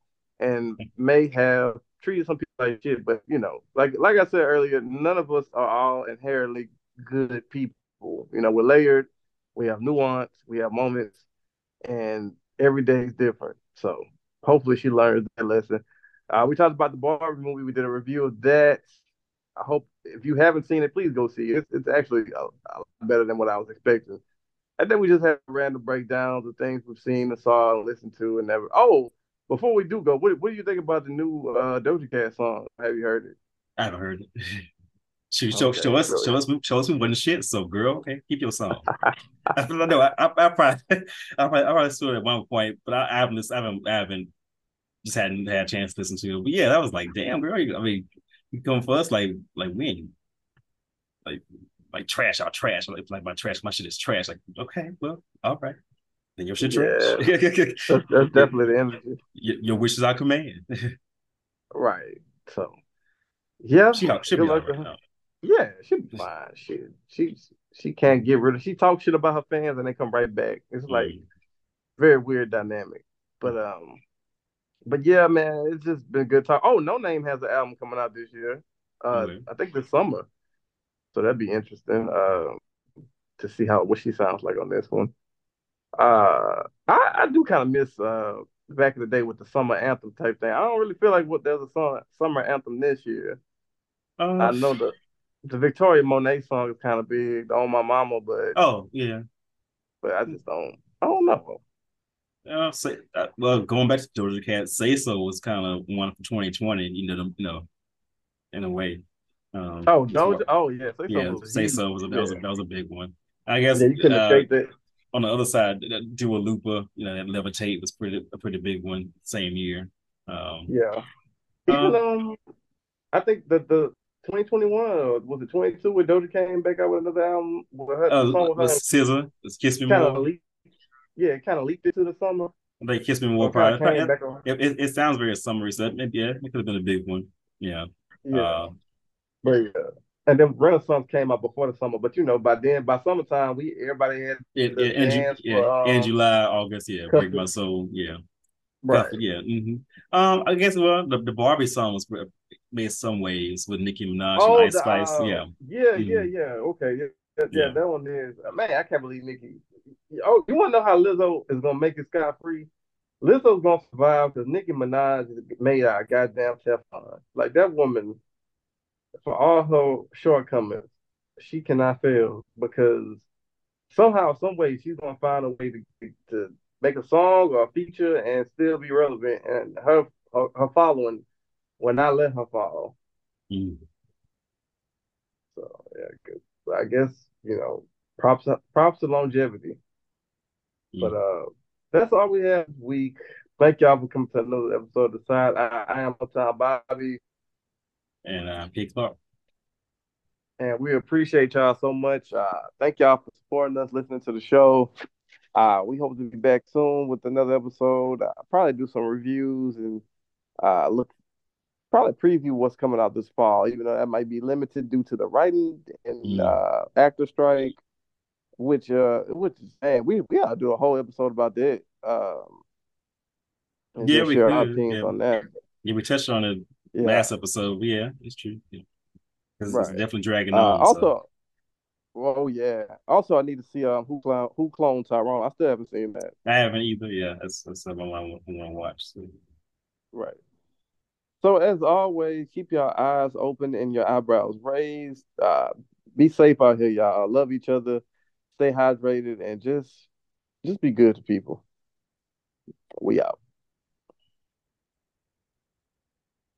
and may have treated some people like shit. But you know, like like I said earlier, none of us are all inherently good people. You know, we're layered we have nuance, we have moments, and every day is different. So hopefully she learns that lesson. Uh, we talked about the Barbie movie. We did a review of that. I hope if you haven't seen it, please go see it. It's, it's actually a, a better than what I was expecting. And then we just have random breakdowns of things we've seen and saw and listened to and never. Oh, before we do go, what, what do you think about the new uh, Doja Cat song? Have you heard it? I haven't heard it. Show, show, okay, show us, really. show us, show us the shit. So, girl, okay, keep your song. I no, I, I, I probably, I probably, I probably saw it at one point, but I, I haven't, I haven't, I haven't, just hadn't had a chance to listen to it. But yeah, that was like, damn, girl, I mean, you come for us like, like when, like, like trash, our trash, like, like my trash, my shit is trash. Like, okay, well, all right, then your shit trash. Yeah, that's, that's definitely the energy. Your, your wishes are command. right. So, yeah, she, she'll be right now. Yeah, she'll be fine. She she she can't get rid of. She talks shit about her fans and they come right back. It's like mm. very weird dynamic. But um, but yeah, man, it's just been good time. Oh, Noname has an album coming out this year. Uh, mm-hmm. I think this summer. So that'd be interesting. Uh, to see how what she sounds like on this one. Uh, I I do kind of miss uh back in the day with the summer anthem type thing. I don't really feel like what there's a song, summer anthem this year. Uh, I know the the Victoria Monet song is kind of big on my mama, but oh yeah, but I just don't. I don't know. Uh, say, uh, well, going back to Doja Cat, "Say So" was kind of one for 2020. You know, you know, in a way. Um, oh, Doja. Oh, yeah. Say yeah, so was, say so was a, that was a that was a big one. I guess yeah, you couldn't uh, that. On the other side, Dua Lipa, you know, that Levitate was pretty a pretty big one. Same year. Um, yeah. Even um, um, I think that the 2021 was it 22 when Doja came back out with another album with her uh, song with her. SZA, it's Kiss Me More. Yeah, it kind of leaked into the summer. They Kiss Me More Pride. It, it, it, sounds very summery, so maybe yeah, it could have been a big one. Yeah. Yeah. Uh, but yeah. And then Renaissance came out before the summer, but you know, by then, by summertime, we everybody had it, it, in, yeah, for, um, in July, August, yeah, break my soul, yeah, right, yeah. Mm-hmm. Um, I guess well, the, the Barbie song was made some waves with Nicki Minaj oh, and Ice Spice, uh, yeah, yeah, mm-hmm. yeah, yeah. Okay, yeah, yeah, yeah, that one is man. I can't believe Nicki. Oh, you want to know how Lizzo is gonna make it scot free? Lizzo's gonna survive because Nicki Minaj made our goddamn Teflon. Like that woman for all her shortcomings, she cannot fail because somehow, some way, she's gonna find a way to to make a song or a feature and still be relevant. And her her, her following will not let her fall. Mm. So yeah, good. I guess you know props props to longevity. Mm. But uh, that's all we have this week. Thank y'all for coming to another episode of the side. I, I am Uptown Bobby and uh, Pete Clark. And we appreciate y'all so much. Uh, thank y'all for supporting us, listening to the show. Uh, we hope to be back soon with another episode. Uh, probably do some reviews and uh, look, probably preview what's coming out this fall, even though that might be limited due to the writing and mm. uh, actor strike. Which, uh, which is, man, we we gotta do a whole episode about that. Um, yeah, we share our yeah. on that. Yeah, we touched on it yeah. last episode. Yeah, it's true. Yeah. Right. It's definitely dragging uh, on. Also, so. oh yeah. Also, I need to see um who clone who cloned Tyrone. I still haven't seen that. I haven't either. Yeah, that's that's something I want to watch. So. Right. So as always, keep your eyes open and your eyebrows raised. Uh, be safe out here, y'all. Love each other. Stay hydrated and just just be good to people. We out.